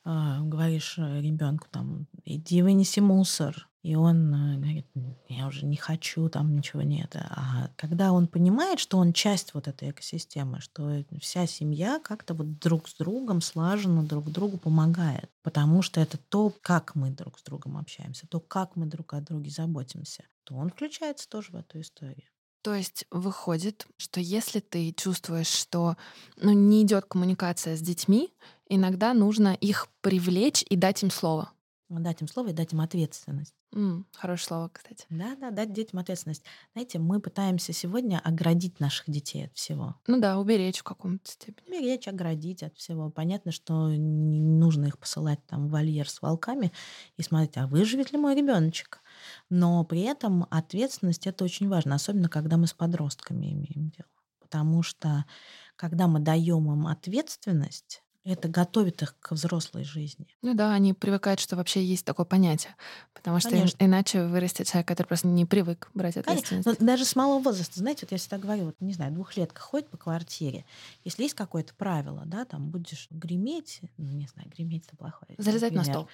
говоришь ребенку там, иди вынеси мусор, и он э, говорит, «М, я уже не хочу, там ничего нет. А когда он понимает, что он часть вот этой экосистемы, что вся семья как-то вот друг с другом слаженно друг другу помогает, потому что это то, как мы друг с другом общаемся, то, как мы друг о друге заботимся, то он включается тоже в эту историю. То есть выходит, что если ты чувствуешь, что ну, не идет коммуникация с детьми, иногда нужно их привлечь и дать им слово. Дать им слово и дать им ответственность. М, хорошее слово, кстати. Да, да, дать детям ответственность. Знаете, мы пытаемся сегодня оградить наших детей от всего. Ну да, уберечь в каком-то степени. Беречь, оградить от всего. Понятно, что не нужно их посылать там в вольер с волками и смотреть, а выживет ли мой ребеночек. Но при этом ответственность это очень важно, особенно когда мы с подростками имеем дело. Потому что когда мы даем им ответственность, это готовит их к взрослой жизни. Ну да, они привыкают, что вообще есть такое понятие. Потому что Конечно. иначе вырастет человек, который просто не привык брать Конечно. ответственность. Но даже с малого возраста, знаете, вот я всегда говорю, вот, не знаю, двухлетка ходит по квартире, если есть какое-то правило, да, там будешь греметь, ну, не знаю, греметь это плохое. Залезать на пример. стол.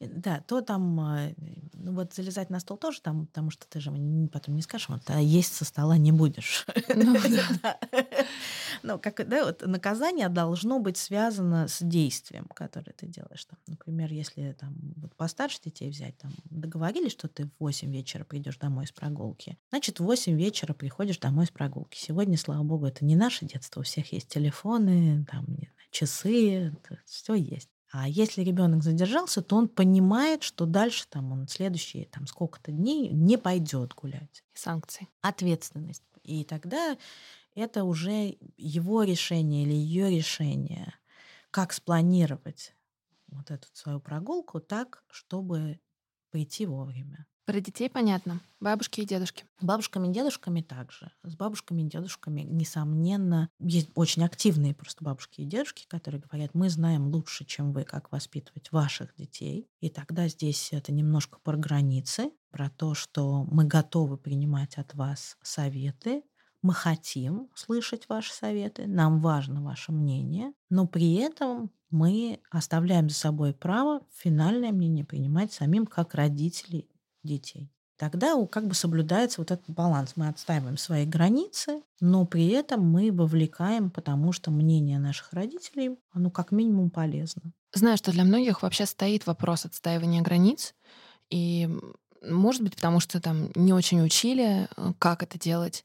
Э, Да, то там, э, ну вот залезать на стол тоже там, потому что ты же потом не скажешь, вот, а есть со стола не будешь. Ну. Ну, как, да, вот наказание должно быть связано с действием, которое ты делаешь. Там, например, если там вот постарше детей взять, там договорились, что ты в 8 вечера придешь домой с прогулки, значит, в 8 вечера приходишь домой с прогулки. Сегодня, слава богу, это не наше детство, у всех есть телефоны, там, не знаю, часы, все есть. А если ребенок задержался, то он понимает, что дальше там он следующие там сколько-то дней не пойдет гулять санкции. ответственность. И тогда это уже его решение или ее решение, как спланировать вот эту свою прогулку так, чтобы прийти вовремя. Про детей понятно. Бабушки и дедушки. Бабушками и дедушками также. С бабушками и дедушками, несомненно, есть очень активные просто бабушки и дедушки, которые говорят, мы знаем лучше, чем вы, как воспитывать ваших детей. И тогда здесь это немножко про границы, про то, что мы готовы принимать от вас советы, мы хотим слышать ваши советы, нам важно ваше мнение, но при этом мы оставляем за собой право финальное мнение принимать самим как родители детей. Тогда как бы соблюдается вот этот баланс. Мы отстаиваем свои границы, но при этом мы вовлекаем, потому что мнение наших родителей, оно как минимум полезно. Знаю, что для многих вообще стоит вопрос отстаивания границ. И, может быть, потому что там не очень учили, э, как это делать.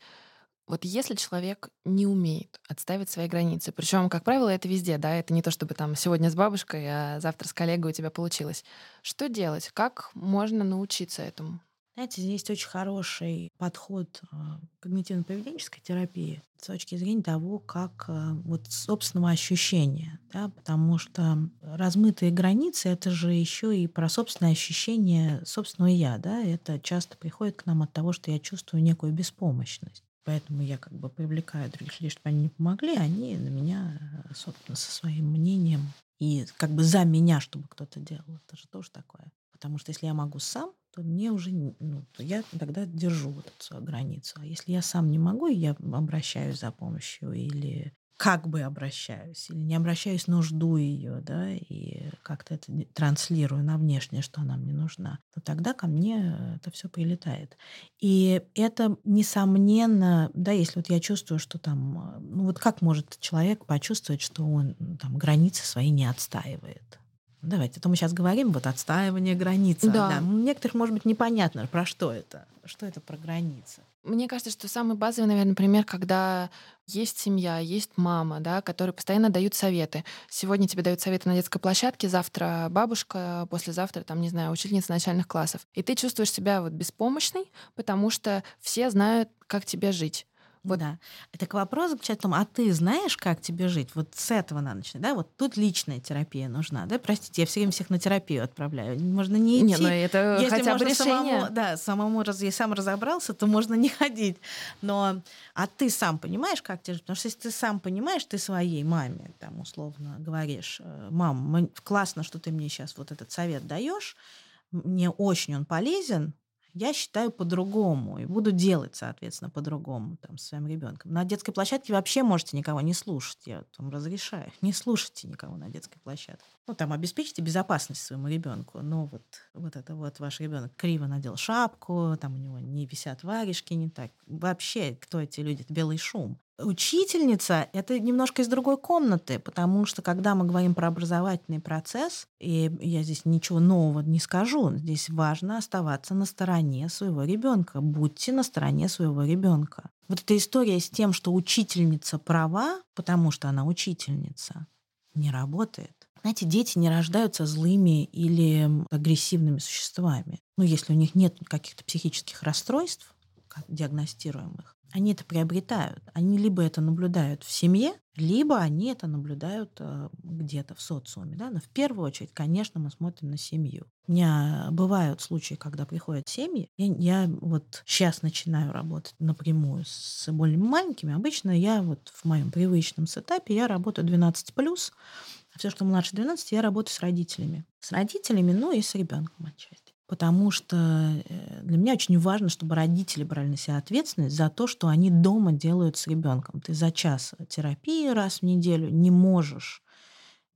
Вот если человек не умеет отставить свои границы, причем, как правило, это везде, да, это не то, чтобы там сегодня с бабушкой, а завтра с коллегой у тебя получилось. Что делать? Как можно научиться этому? Знаете, здесь есть очень хороший подход а, когнитивно-поведенческой терапии с точки зрения того, как а, вот собственного ощущения, да, потому что размытые границы это же еще и про собственное ощущение собственного я, да, это часто приходит к нам от того, что я чувствую некую беспомощность. Поэтому я как бы привлекаю других людей, чтобы они мне помогли, а они на меня, а, собственно, со своим мнением и как бы за меня, чтобы кто-то делал. Это же тоже такое. Потому что если я могу сам, то мне уже, ну, то я тогда держу вот эту границу. А если я сам не могу, и я обращаюсь за помощью или как бы обращаюсь или не обращаюсь, но жду ее, да, и как-то это транслирую на внешнее, что она мне нужна, то тогда ко мне это все прилетает. И это, несомненно, да, если вот я чувствую, что там, ну вот как может человек почувствовать, что он там границы свои не отстаивает? Давайте, а то мы сейчас говорим, вот отстаивание границ. Да. да. Некоторых, может быть, непонятно, про что это. Что это про границы? Мне кажется, что самый базовый, наверное, пример, когда есть семья, есть мама, да, которые постоянно дают советы. Сегодня тебе дают советы на детской площадке, завтра бабушка, послезавтра, там, не знаю, учительница начальных классов. И ты чувствуешь себя вот беспомощной, потому что все знают, как тебе жить. Вот. Да. Это к вопросу к том, а ты знаешь, как тебе жить? Вот с этого надо начинать, да? Вот тут личная терапия нужна, да? Простите, я все время всех на терапию отправляю. Можно не идти. Не, ну это если хотя бы решение. Самому, да, самому раз, я сам разобрался, то можно не ходить. Но, а ты сам понимаешь, как тебе жить? Потому что если ты сам понимаешь, ты своей маме, там, условно говоришь, «Э, мам, классно, что ты мне сейчас вот этот совет даешь, мне очень он полезен, я считаю по-другому и буду делать, соответственно, по-другому там, с своим ребенком. На детской площадке вообще можете никого не слушать. Я вам разрешаю. Не слушайте никого на детской площадке. Ну, там обеспечьте безопасность своему ребенку. Но вот, вот это вот ваш ребенок криво надел шапку, там у него не висят варежки, не так. Вообще, кто эти люди? Это белый шум. Учительница — это немножко из другой комнаты, потому что когда мы говорим про образовательный процесс, и я здесь ничего нового не скажу, здесь важно оставаться на стороне своего ребенка. Будьте на стороне своего ребенка. Вот эта история с тем, что учительница права, потому что она учительница, не работает. Знаете, дети не рождаются злыми или агрессивными существами. Ну, если у них нет каких-то психических расстройств, диагностируемых, они это приобретают. Они либо это наблюдают в семье, либо они это наблюдают э, где-то в социуме. Да? Но в первую очередь, конечно, мы смотрим на семью. У меня бывают случаи, когда приходят семьи. Я, я вот сейчас начинаю работать напрямую с более маленькими. Обычно я вот в моем привычном сетапе я работаю 12 плюс. Все, что младше 12, я работаю с родителями. С родителями, ну и с ребенком отчасти потому что э, для меня очень важно, чтобы родители брали на себя ответственность за то, что они дома делают с ребенком. Ты за час терапии раз в неделю не можешь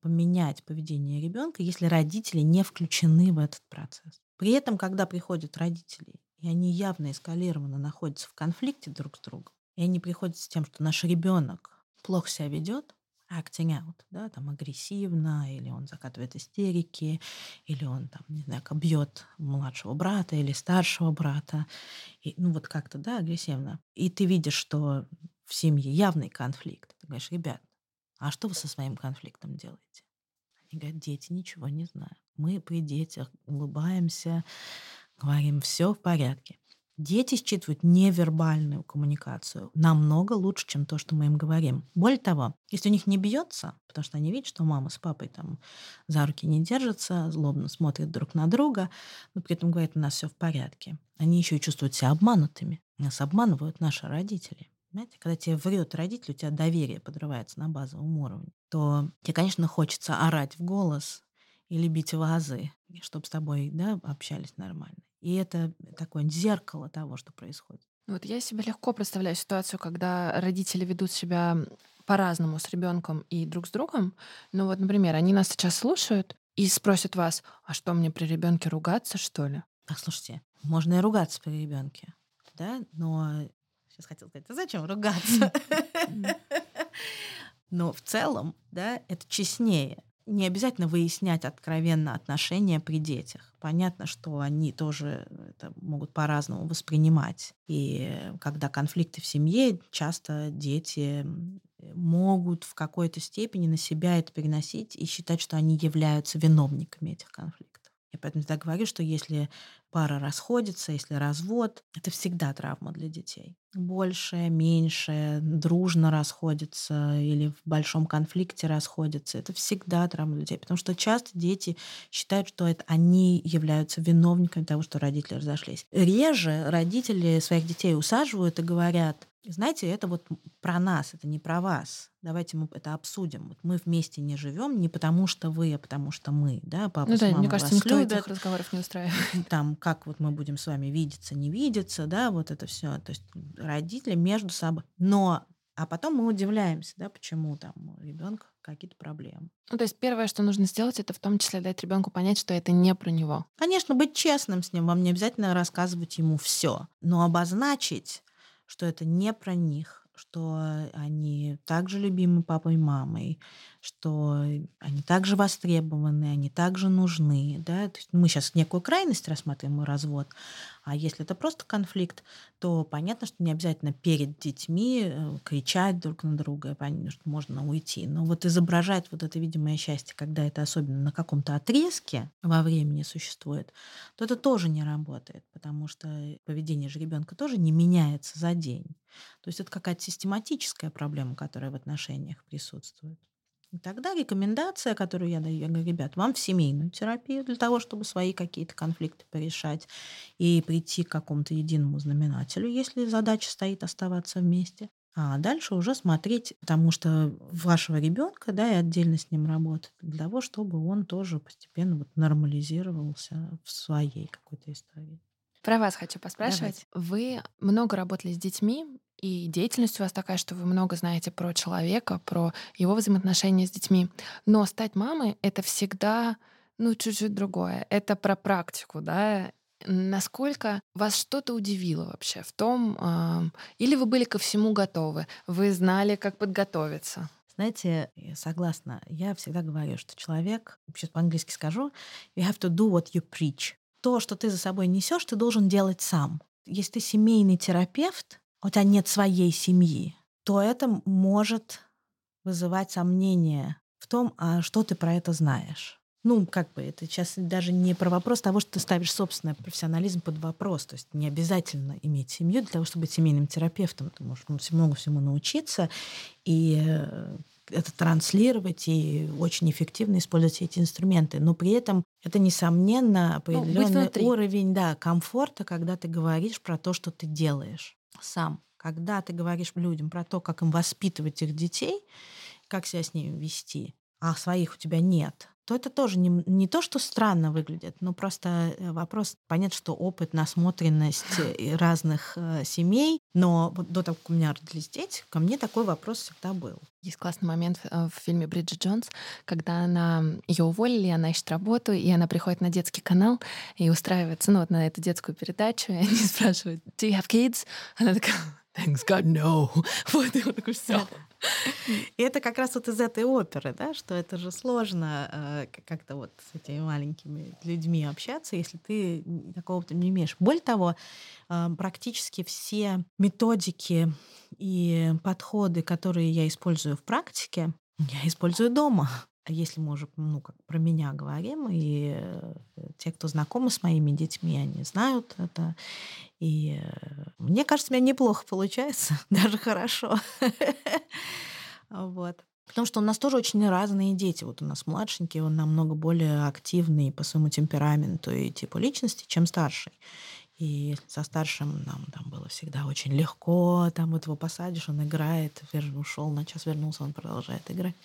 поменять поведение ребенка, если родители не включены в этот процесс. При этом, когда приходят родители, и они явно эскалированно находятся в конфликте друг с другом, и они приходят с тем, что наш ребенок плохо себя ведет, acting out, да, там агрессивно, или он закатывает истерики, или он там, не знаю, бьет младшего брата или старшего брата, и, ну вот как-то, да, агрессивно. И ты видишь, что в семье явный конфликт. Ты говоришь, ребят, а что вы со своим конфликтом делаете? Они говорят, дети ничего не знают. Мы при детях улыбаемся, говорим, все в порядке. Дети считывают невербальную коммуникацию намного лучше, чем то, что мы им говорим. Более того, если у них не бьется, потому что они видят, что мама с папой там за руки не держатся, злобно смотрят друг на друга, но при этом говорят, у нас все в порядке. Они еще и чувствуют себя обманутыми. Нас обманывают наши родители. Знаете, когда тебе врет родитель, у тебя доверие подрывается на базовом уровне, то тебе, конечно, хочется орать в голос или бить вазы, чтобы с тобой да, общались нормально. И это такое зеркало того, что происходит. Вот я себе легко представляю ситуацию, когда родители ведут себя по-разному с ребенком и друг с другом. Ну вот, например, они нас сейчас слушают и спросят вас, а что мне при ребенке ругаться, что ли? Так, слушайте, можно и ругаться при ребенке, да, но сейчас хотел сказать, а зачем ругаться? Но в целом, да, это честнее не обязательно выяснять откровенно отношения при детях. Понятно, что они тоже это могут по-разному воспринимать. И когда конфликты в семье, часто дети могут в какой-то степени на себя это переносить и считать, что они являются виновниками этих конфликтов. Я поэтому всегда говорю, что если пара расходится, если развод, это всегда травма для детей. Больше, меньше, дружно расходятся или в большом конфликте расходятся. Это всегда травма для детей. Потому что часто дети считают, что это они являются виновниками того, что родители разошлись. Реже родители своих детей усаживают и говорят, знаете, это вот про нас, это не про вас. Давайте мы это обсудим. Вот мы вместе не живем не потому, что вы, а потому что мы, да, папа ну, с мамой мне кажется, никто любят. этих разговоров не устраивает. Там, как вот мы будем с вами видеться, не видеться, да, вот это все. То есть родители между собой. Но А потом мы удивляемся, да, почему там у ребенка какие-то проблемы. Ну, то есть первое, что нужно сделать, это в том числе дать ребенку понять, что это не про него. Конечно, быть честным с ним, вам не обязательно рассказывать ему все, но обозначить, что это не про них, что они также любимы папой и мамой, что они также востребованы, они также нужны. Да? То есть мы сейчас некую крайность рассматриваем, развод, а если это просто конфликт, то понятно, что не обязательно перед детьми э, кричать друг на друга, понятно, что можно уйти. Но вот изображать вот это видимое счастье, когда это особенно на каком-то отрезке во времени существует, то это тоже не работает, потому что поведение же ребенка тоже не меняется за день. То есть это какая-то систематическая проблема, которая в отношениях присутствует. И тогда рекомендация, которую я даю, я говорю, ребят, вам в семейную терапию для того, чтобы свои какие-то конфликты порешать и прийти к какому-то единому знаменателю, если задача стоит оставаться вместе. А дальше уже смотреть, потому что вашего ребенка, да, и отдельно с ним работать, для того, чтобы он тоже постепенно вот нормализировался в своей какой-то истории. Про вас хочу поспрашивать. Давайте. Вы много работали с детьми, и деятельность у вас такая, что вы много знаете про человека, про его взаимоотношения с детьми. Но стать мамой — это всегда ну, чуть-чуть другое. Это про практику, да, Насколько вас что-то удивило вообще в том, э, или вы были ко всему готовы, вы знали, как подготовиться? Знаете, согласна. Я всегда говорю, что человек, сейчас по-английски скажу, you have to do what you preach. То, что ты за собой несешь, ты должен делать сам. Если ты семейный терапевт, у тебя нет своей семьи, то это может вызывать сомнения в том, а что ты про это знаешь. Ну, как бы это сейчас даже не про вопрос того, что ты ставишь собственный профессионализм под вопрос. То есть не обязательно иметь семью для того, чтобы быть семейным терапевтом. Ты можешь ну, много всему научиться и э, это транслировать и очень эффективно использовать эти инструменты. Но при этом это, несомненно, определенный ну, уровень да, комфорта, когда ты говоришь про то, что ты делаешь сам. Когда ты говоришь людям про то, как им воспитывать их детей, как себя с ними вести, а своих у тебя нет, то это тоже не, не то, что странно выглядит, но просто э, вопрос, понятно, что опыт, насмотренность э, разных э, семей, но вот до того, как у меня родились дети, ко мне такой вопрос всегда был. Есть классный момент в фильме Бриджит Джонс, когда она ее уволили, она ищет работу, и она приходит на детский канал и устраивается ну, вот на эту детскую передачу, и они спрашивают, do you have kids? Она такая, thanks God, no. Вот, и он такой, все. И это как раз вот из этой оперы, да, что это же сложно э, как-то вот с этими маленькими людьми общаться, если ты такого опыта не имеешь. Более того, э, практически все методики и подходы, которые я использую в практике, я использую дома. А если мы уже ну, как про меня говорим, и э, те, кто знакомы с моими детьми, они знают это. И э, мне кажется, у меня неплохо получается, даже хорошо. Вот. Потому что у нас тоже очень разные дети. Вот у нас младшенький, он намного более активный по своему темпераменту и типу личности, чем старший. И со старшим нам там было всегда очень легко. Там вот его посадишь, он играет, ушел на час, вернулся, он продолжает играть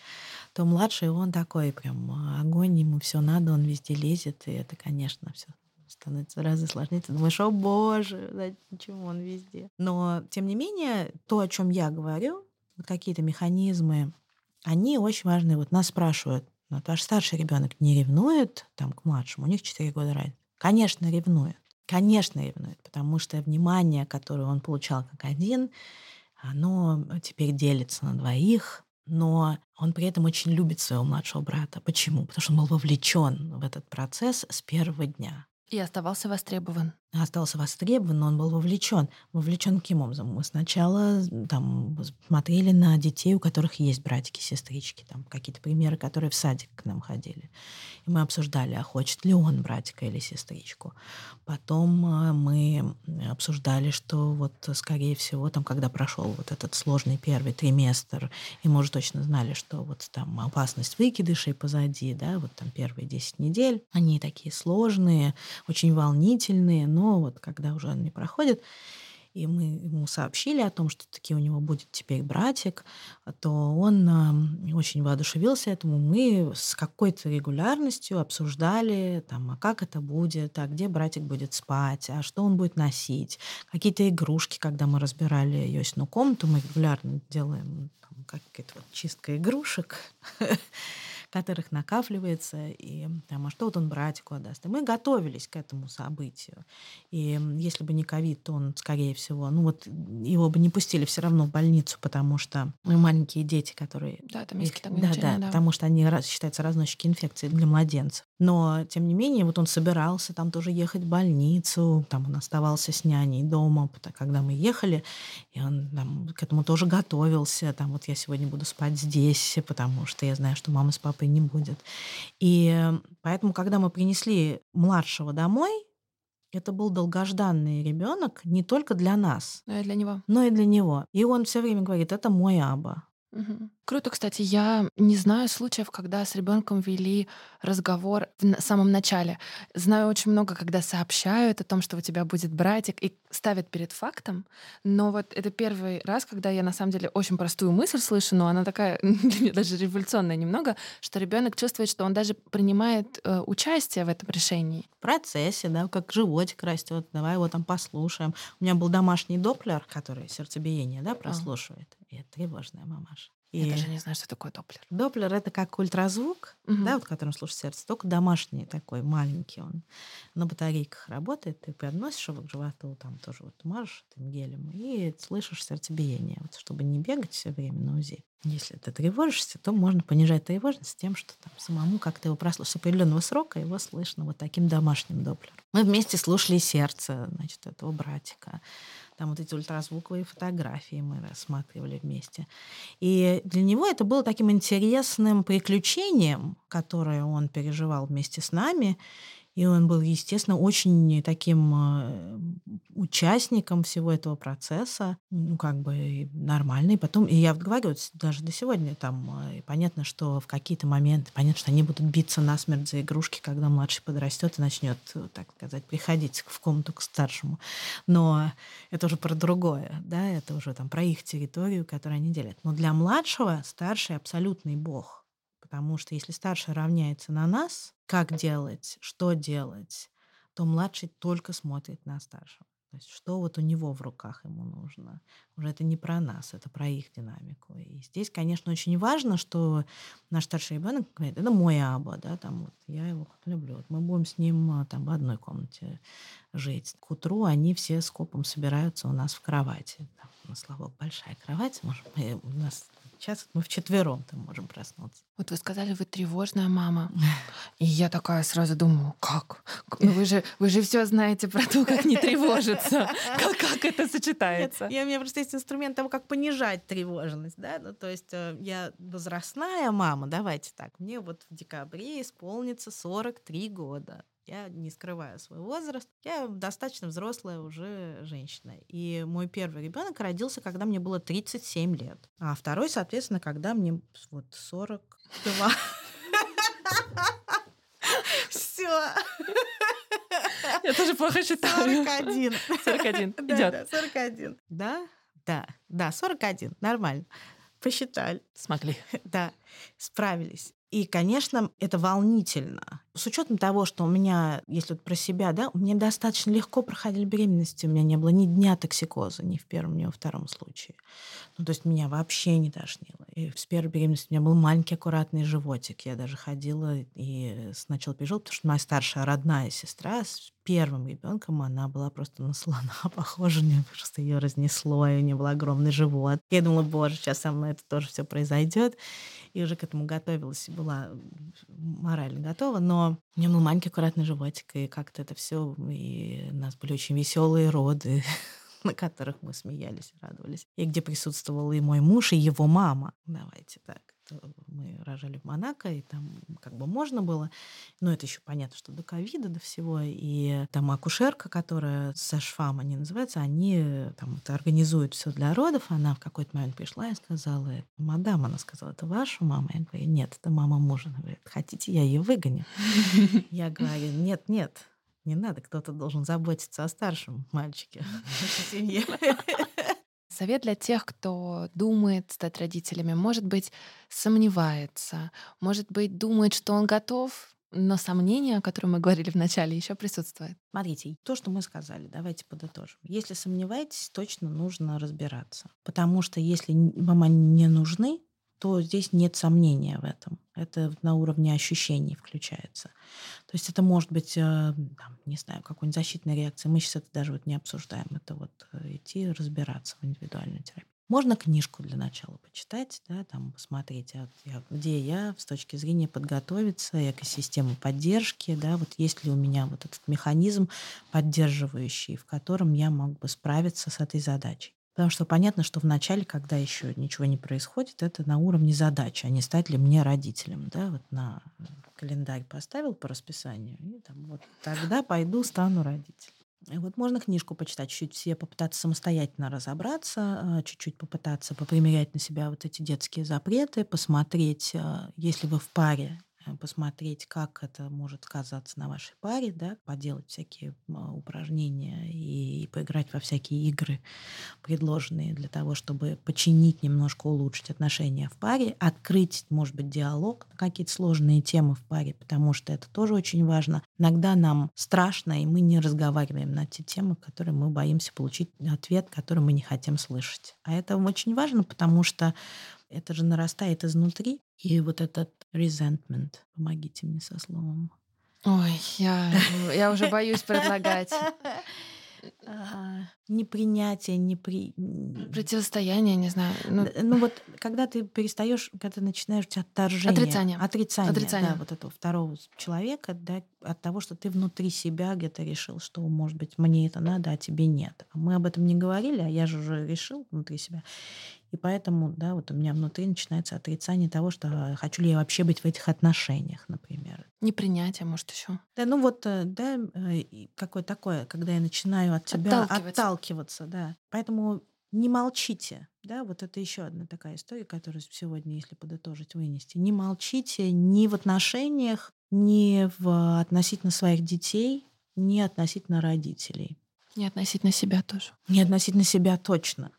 то младший он такой прям огонь, ему все надо, он везде лезет, и это, конечно, все становится гораздо сложнее. Ты думаешь, о боже, почему он везде? Но, тем не менее, то, о чем я говорю, вот какие-то механизмы, они очень важны. Вот нас спрашивают, вот ваш старший ребенок не ревнует там к младшему, у них 4 года разница. Конечно, ревнует. Конечно, ревнует, потому что внимание, которое он получал как один, оно теперь делится на двоих, но он при этом очень любит своего младшего брата. Почему? Потому что он был вовлечен в этот процесс с первого дня. И оставался востребован остался востребован, он был вовлечен. Вовлечен каким образом? Мы сначала там смотрели на детей, у которых есть братики, сестрички, там какие-то примеры, которые в садик к нам ходили. И мы обсуждали, а хочет ли он братика или сестричку. Потом а, мы обсуждали, что вот, скорее всего, там, когда прошел вот этот сложный первый триместр, и мы уже точно знали, что вот там опасность выкидышей позади, да, вот там первые 10 недель, они такие сложные, очень волнительные, но вот когда уже он не проходит. и мы ему сообщили о том, что таки у него будет теперь братик, то он э, очень воодушевился этому. Мы с какой-то регулярностью обсуждали, там, а как это будет, а где братик будет спать, а что он будет носить, какие-то игрушки, когда мы разбирали Йосину комнату, мы регулярно делаем там, какая-то вот чистка игрушек. которых накапливается, и там, а что вот он братику отдаст. И мы готовились к этому событию. И если бы не ковид, то он, скорее всего, ну вот его бы не пустили все равно в больницу, потому что маленькие дети, которые... Да, там есть какие-то да, да, да, потому что они считаются разносчики инфекции для младенцев. Но, тем не менее, вот он собирался там тоже ехать в больницу, там он оставался с няней дома, когда мы ехали, и он там, к этому тоже готовился. Там вот я сегодня буду спать здесь, потому что я знаю, что мама с папой не будет. И поэтому, когда мы принесли младшего домой, это был долгожданный ребенок не только для нас, но и для него. Но и для него. И он все время говорит: это мой аба. Угу. Круто, кстати, я не знаю случаев, когда с ребенком вели разговор в самом начале. Знаю очень много, когда сообщают о том, что у тебя будет братик, и ставят перед фактом. Но вот это первый раз, когда я на самом деле очень простую мысль слышу, но она такая для меня даже революционная немного, что ребенок чувствует, что он даже принимает э, участие в этом решении. В процессе, да, как животик растет, давай его там послушаем. У меня был домашний доплер, который сердцебиение, да, прослушивает. А. И это тревожная мамаша. И Я даже не знаю, что такое Доплер. Доплер это как ультразвук, угу. да, вот которым слушает сердце, только домашний такой, маленький он. На батарейках работает, ты подносишь его к животу, там тоже вот мажешь этим гелем и слышишь сердцебиение, вот, чтобы не бегать все время на УЗИ. Если ты тревожишься, то можно понижать тревожность тем, что там самому как-то его прослушать с определенного срока, его слышно вот таким домашним доплером. Мы вместе слушали сердце, значит, этого братика. Там вот эти ультразвуковые фотографии мы рассматривали вместе. И для него это было таким интересным приключением, которое он переживал вместе с нами. И он был, естественно, очень таким э, участником всего этого процесса, ну, как бы нормальный. Потом, и я говорю, вот даже до сегодня там э, понятно, что в какие-то моменты, понятно, что они будут биться насмерть за игрушки, когда младший подрастет и начнет, так сказать, приходить в комнату к старшему. Но это уже про другое, да, это уже там про их территорию, которую они делят. Но для младшего старший абсолютный бог. Потому что если старший равняется на нас, как делать, что делать, то младший только смотрит на старшего. То есть что вот у него в руках ему нужно. Уже это не про нас, это про их динамику. И здесь, конечно, очень важно, что наш старший ребенок говорит, это мой аба, да, там вот я его люблю. Вот мы будем с ним а, там в одной комнате жить. К утру они все с копом собираются у нас в кровати. Там, ну, слава богу, большая кровать. Может, мы, у нас Сейчас мы вчетвером там можем проснуться. Вот вы сказали, вы тревожная мама. И я такая сразу думаю, как? Ну вы же, вы же все знаете про то, как не тревожиться. Как, как это сочетается? Нет, я, у меня просто есть инструмент того, как понижать тревожность. Да? Ну, то есть э, я возрастная мама, давайте так, мне вот в декабре исполнится 43 года. Я не скрываю свой возраст. Я достаточно взрослая уже женщина. И мой первый ребенок родился, когда мне было 37 лет. А второй, соответственно, когда мне вот 42. Все. Я тоже плохо считаю. 41. 41. Идет. Да, 41. Да? Да, да, 41. Нормально. Посчитали. Смогли. Да, справились. И, конечно, это волнительно. С учетом того, что у меня, если вот про себя, да, меня достаточно легко проходили беременности, у меня не было ни дня токсикоза, ни в первом, ни во втором случае. Ну, то есть меня вообще не тошнило. И с первой беременности у меня был маленький аккуратный животик. Я даже ходила и сначала пережила, потому что моя старшая родная сестра с первым ребенком она была просто на слона похожа, мне просто ее разнесло, и у нее был огромный живот. Я думала, боже, сейчас со мной это тоже все произойдет и уже к этому готовилась, была морально готова, но у меня был маленький аккуратный животик, и как-то это все, и у нас были очень веселые роды, на которых мы смеялись и радовались, и где присутствовал и мой муж, и его мама. Давайте так мы рожали в Монако, и там как бы можно было. Но это еще понятно, что до ковида, до всего. И там акушерка, которая со шфам они называются, они там это организуют все для родов. Она в какой-то момент пришла и сказала, мадам, она сказала, это ваша мама? Я говорю, нет, это мама мужа. Она говорит, хотите, я ее выгоню? Я говорю, нет, нет, Не надо, кто-то должен заботиться о старшем мальчике в семье. Совет для тех, кто думает стать родителями, может быть, сомневается, может быть, думает, что он готов, но сомнения, о которых мы говорили в начале, еще присутствуют. Смотрите, то, что мы сказали, давайте подытожим. Если сомневаетесь, точно нужно разбираться. Потому что если вам они не нужны, то здесь нет сомнения в этом. Это на уровне ощущений включается. То есть это может быть, э, там, не знаю, какой-нибудь защитной реакции. Мы сейчас это даже вот не обсуждаем. Это вот э, идти разбираться в индивидуальной терапии. Можно книжку для начала почитать, да, там посмотреть, а где я с точки зрения подготовиться, экосистемы поддержки, да, вот есть ли у меня вот этот механизм поддерживающий, в котором я мог бы справиться с этой задачей. Потому что понятно, что в начале, когда еще ничего не происходит, это на уровне задачи, а не стать ли мне родителем. Да? Вот на календарь поставил по расписанию, и там, вот тогда пойду, стану родителем. И вот можно книжку почитать, чуть-чуть все попытаться самостоятельно разобраться, а, чуть-чуть попытаться попримерять на себя вот эти детские запреты, посмотреть, а, если вы в паре, Э, посмотреть, как это может сказаться на вашей паре, да, поделать всякие упражнения и, и поиграть во всякие игры, предложенные для того, чтобы починить, немножко улучшить отношения в паре, открыть, может быть, диалог на какие-то сложные темы в паре, потому что это тоже очень важно. Иногда нам страшно, и мы не разговариваем на те темы, которые мы боимся получить ответ, который мы не хотим слышать. А это очень важно, потому что это же нарастает изнутри. И вот этот resentment, помогите мне со словом. Ой, я, я уже боюсь предлагать. А, непринятие, непри... Противостояние, не знаю. Ну... ну вот, когда ты перестаешь, когда ты начинаешь отторжение. Отрицание. Отрицание, Отрицание. Да, вот этого второго человека, да, от того, что ты внутри себя где-то решил, что, может быть, мне это надо, а тебе нет. А мы об этом не говорили, а я же уже решил внутри себя. И поэтому, да, вот у меня внутри начинается отрицание того, что а, хочу ли я вообще быть в этих отношениях, например. Непринятие, может, еще. Да, ну вот, э, да, э, какое такое, когда я начинаю от тебя отталкиваться, отталкиваться да. Поэтому не молчите, да, вот это еще одна такая история, которую сегодня, если подытожить, вынести. Не молчите ни в отношениях, ни в относительно своих детей, ни относительно родителей. Не относительно себя тоже. Не относительно себя точно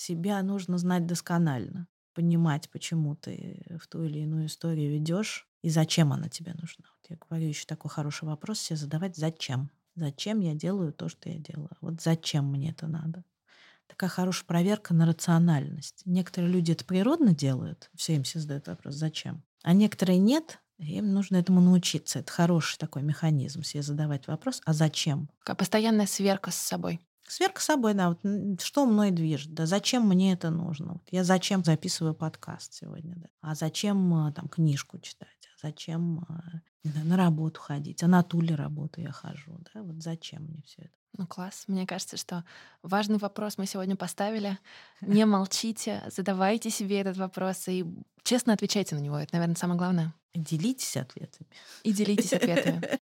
себя нужно знать досконально, понимать, почему ты в ту или иную историю ведешь и зачем она тебе нужна. Вот я говорю еще такой хороший вопрос себе задавать, зачем? Зачем я делаю то, что я делаю? Вот зачем мне это надо? Такая хорошая проверка на рациональность. Некоторые люди это природно делают, все им все задают вопрос, зачем? А некоторые нет, им нужно этому научиться. Это хороший такой механизм, себе задавать вопрос, а зачем? Постоянная сверка с собой. Сверка собой, да, вот что мной движет, да, зачем мне это нужно? Вот я зачем записываю подкаст сегодня, да, а зачем а, там книжку читать, а зачем а, знаю, на работу ходить, а на ту ли работу я хожу, да, вот зачем мне все это? Ну класс, мне кажется, что важный вопрос мы сегодня поставили. Не молчите, задавайте себе этот вопрос и честно отвечайте на него. Это, наверное, самое главное. Делитесь ответами. И делитесь ответами.